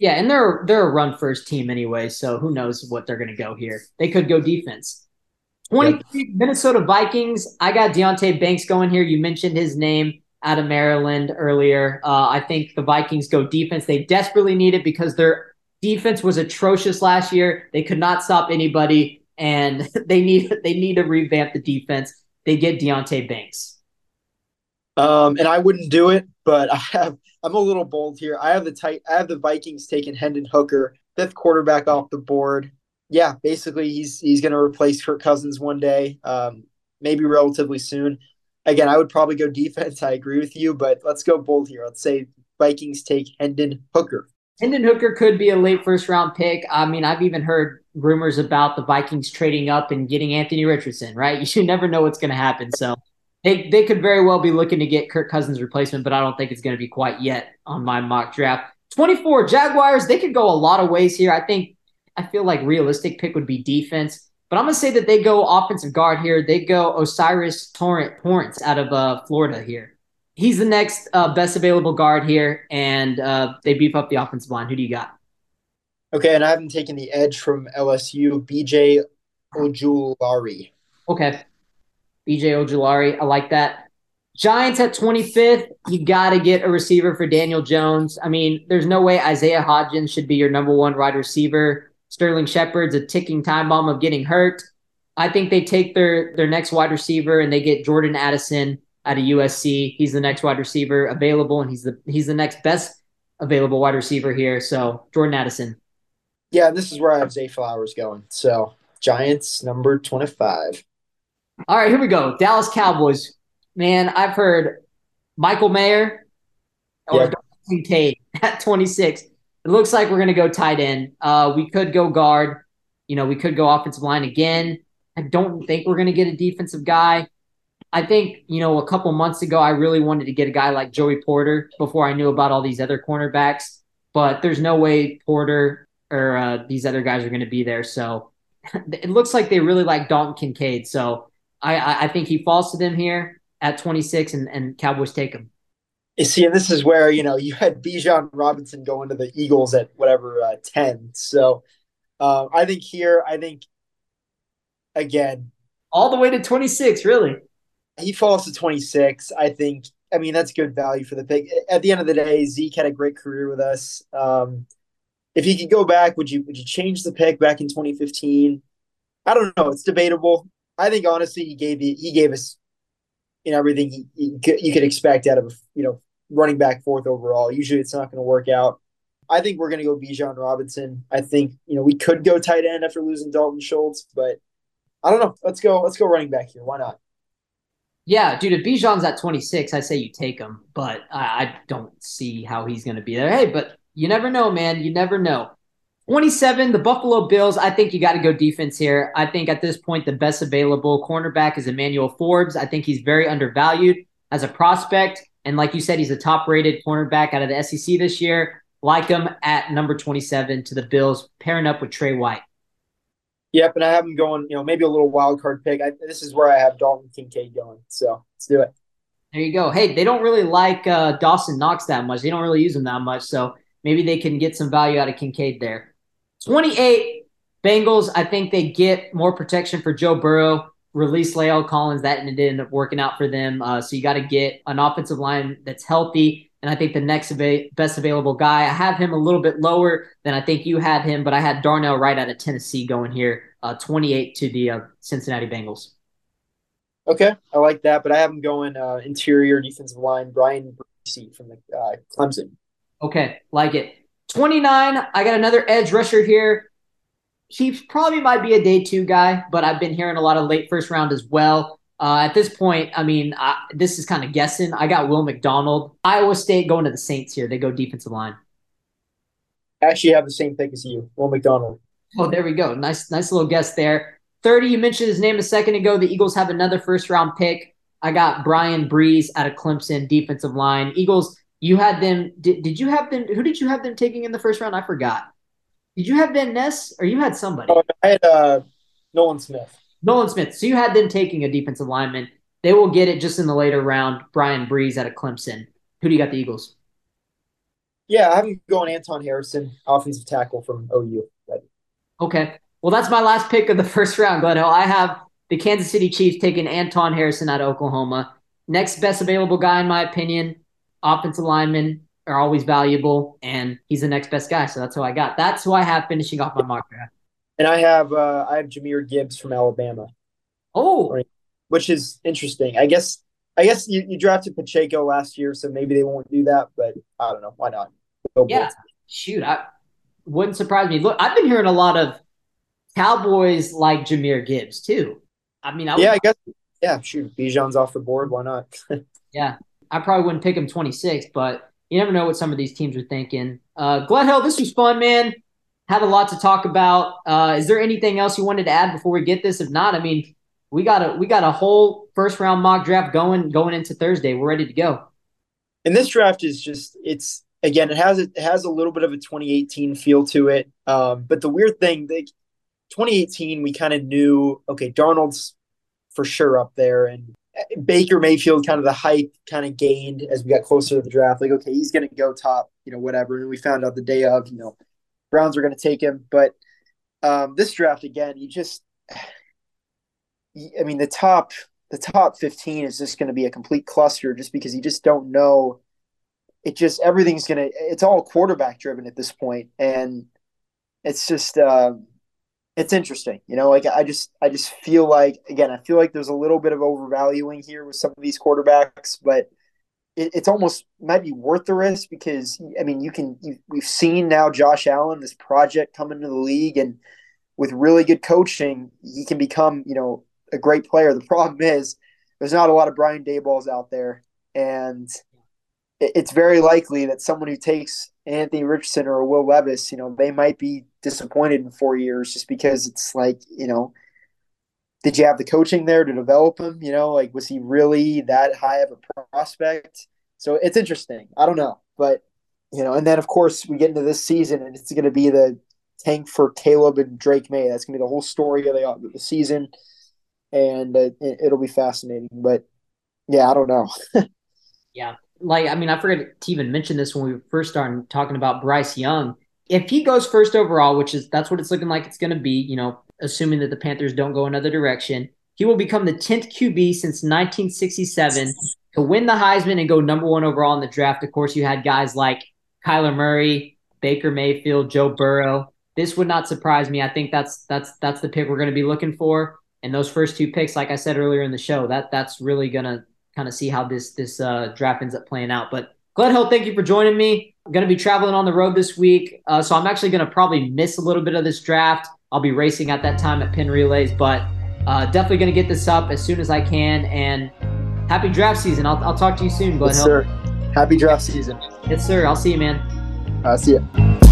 yeah, and they're they're a run first team anyway, so who knows what they're going to go here? They could go defense. 23 Minnesota Vikings. I got Deonte Banks going here. You mentioned his name out of Maryland earlier. Uh, I think the Vikings go defense. They desperately need it because their defense was atrocious last year. They could not stop anybody, and they need they need to revamp the defense. They get Deonte Banks. Um, and I wouldn't do it, but I have I'm a little bold here. I have the tight I have the Vikings taking Hendon Hooker, fifth quarterback off the board. Yeah, basically he's he's gonna replace Kirk Cousins one day, um, maybe relatively soon. Again, I would probably go defense. I agree with you, but let's go bold here. Let's say Vikings take Hendon Hooker. Hendon Hooker could be a late first round pick. I mean, I've even heard rumors about the Vikings trading up and getting Anthony Richardson, right? You should never know what's going to happen. So they, they could very well be looking to get Kirk Cousins' replacement, but I don't think it's going to be quite yet on my mock draft. 24 Jaguars, they could go a lot of ways here. I think, I feel like realistic pick would be defense, but I'm going to say that they go offensive guard here. They go O'Cyrus Torrent, Torrence out of uh, Florida here he's the next uh, best available guard here, and uh, they beef up the offensive line. Who do you got? Okay, and I haven't taken the edge from LSU, BJ Ojulari. Okay, BJ Ojulari, I like that. Giants at 25th, you got to get a receiver for Daniel Jones. I mean, there's no way Isaiah Hodgins should be your number one wide receiver. Sterling Shepard's a ticking time bomb of getting hurt. I think they take their their next wide receiver and they get Jordan Addison out of USC. He's the next wide receiver available, and he's the he's the next best available wide receiver here. So Jordan Addison. Yeah, this is where I have Zay Flowers going. So Giants number twenty five. All right, here we go. Dallas Cowboys. Man, I've heard Michael Mayer or yeah. Kincaid at 26. It looks like we're going to go tight end. Uh, we could go guard. You know, we could go offensive line again. I don't think we're going to get a defensive guy. I think, you know, a couple months ago, I really wanted to get a guy like Joey Porter before I knew about all these other cornerbacks. But there's no way Porter or uh, these other guys are going to be there. So it looks like they really like Dalton Kincaid. So I, I think he falls to them here at 26 and, and Cowboys take him. You see, and this is where, you know, you had Bijan Robinson going to the Eagles at whatever, uh, 10. So uh, I think here, I think, again, all the way to 26, really he falls to 26. I think, I mean, that's good value for the pick. At the end of the day, Zeke had a great career with us. Um, if he could go back, would you would you change the pick back in 2015? I don't know. It's debatable. I think honestly, he gave he gave us you know everything you could expect out of you know running back fourth overall. Usually, it's not going to work out. I think we're going to go Bijan Robinson. I think you know we could go tight end after losing Dalton Schultz, but I don't know. Let's go. Let's go running back here. Why not? Yeah, dude, if Bijan's at 26, I say you take him, but I, I don't see how he's going to be there. Hey, but you never know, man. You never know. 27, the Buffalo Bills. I think you got to go defense here. I think at this point, the best available cornerback is Emmanuel Forbes. I think he's very undervalued as a prospect. And like you said, he's a top rated cornerback out of the SEC this year. Like him at number 27 to the Bills, pairing up with Tre White. Yep, and I have him going, you know, maybe a little wild card pick. I, this is where I have Dalton Kincaid going. So let's do it. There you go. Hey, they don't really like uh, Dawson Knox that much. They don't really use him that much. So maybe they can get some value out of Kincaid there. 28 Bengals. I think they get more protection for Joe Burrow. Release La'el Collins. That didn't end up working out for them. Uh, so you got to get an offensive line that's healthy and I think the next best available guy, I have him a little bit lower than I think you had him, but I had Darnell Wright out of Tennessee going here, uh, 28 to the uh, Cincinnati Bengals. Okay, I like that, but I have him going uh, interior defensive line, Bryan Bresee from the uh, Clemson. Okay, like it. 29, I got another edge rusher here. He probably might be a day two guy, but I've been hearing a lot of late first round as well. Uh, at this point, I mean, I, this is kind of guessing. I got Will McDonald. Iowa State going to the Saints here. They go defensive line. I actually have the same pick as you, Will McDonald. Oh, there we go. Nice, nice little guess there. 30, you mentioned his name a second ago. The Eagles have another first round pick. I got Bryan Bresee out of Clemson, defensive line. Eagles, you had them. Did, did you have them? Who did you have them taking in the first round? I forgot. Did you have Van Ness or you had somebody? Oh, I had uh, Nolan Smith. Nolan Smith. So you had them taking a defensive lineman. They will get it just in the later round. Bryan Bresee out of Clemson. Who do you got the Eagles? Yeah, I'm going Anton Harrison, offensive tackle from OU. Okay. Well, that's my last pick of the first round, Gledhill. I have the Kansas City Chiefs taking Anton Harrison out of Oklahoma. Next best available guy, in my opinion. Offensive linemen are always valuable, and he's the next best guy. So that's who I got. That's who I have finishing off my mock draft. And I have uh, I have Jahmyr Gibbs from Alabama. Oh, which is interesting. I guess I guess you, you drafted Pacheco last year, so maybe they won't do that. But I don't know. Why not? Go yeah, shoot, I wouldn't surprise me. Look, I've been hearing a lot of Cowboys like Jahmyr Gibbs too. I mean, I yeah, I guess yeah. Shoot, Bijan's off the board. Why not? yeah, I probably wouldn't pick him 26, but you never know what some of these teams are thinking. Uh, Gledhill, this was fun, man. Had a lot to talk about. Uh, is there anything else you wanted to add before we get this? If not, I mean, we got a we got a whole first round mock draft going going into Thursday. We're ready to go. And this draft is just it's again it has it has a little bit of a 2018 feel to it. Um, but the weird thing, they, 2018, we kind of knew okay, Darnold's for sure up there, and Baker Mayfield kind of the hype kind of gained as we got closer to the draft. Like okay, he's going to go top, you know, whatever. And we found out the day of, you know, Browns are going to take him, but um, this draft again, you just I mean, the top the top 15 is just going to be a complete cluster just because you just don't know it just everything's going to it's all quarterback driven at this point and it's just uh, it's interesting you know like i just i just feel like again i feel like there's a little bit of overvaluing here with some of these quarterbacks but it, it's almost might be worth the risk because i mean you can you, we've seen now josh allen this project come into the league and with really good coaching he can become you know a great player. The problem is there's not a lot of Brian Dabolls out there, and it's very likely that someone who takes Anthony Richardson or Will Levis, you know, they might be disappointed in four years just because it's like, you know, did you have the coaching there to develop him? You know, like was he really that high of a prospect? So it's interesting. I don't know, but you know, and then of course we get into this season and it's going to be the tank for Caleb and Drake Maye. That's going to be the whole story of the, the season and uh, it, will be fascinating. But yeah, I don't know. yeah, like I mean, I forget to even mention this when we first started talking about Bryce Young. If he goes first overall, which is that's what it's looking like it's going to be, you know, assuming that the Panthers don't go another direction, he will become the 10th QB since 1967 to win the Heisman and go number one overall in the draft. Of course, you had guys like Kyler Murray, Baker Mayfield, Joe Burrow. This would not surprise me. I think that's that's that's the pick we're going to be looking for. And those first two picks, like I said earlier in the show, that that's really gonna kind of see how this this uh, draft ends up playing out. But Gledhill, thank you for joining me. I'm gonna be traveling on the road this week, uh, so I'm actually gonna probably miss a little bit of this draft. I'll be racing at that time at Penn Relays, but uh, definitely gonna get this up as soon as I can. And happy draft season. I'll, I'll talk to you soon, Glenn yes, Hill. Sir. Happy draft season. Yes, sir. I'll see you, man. I'll see you.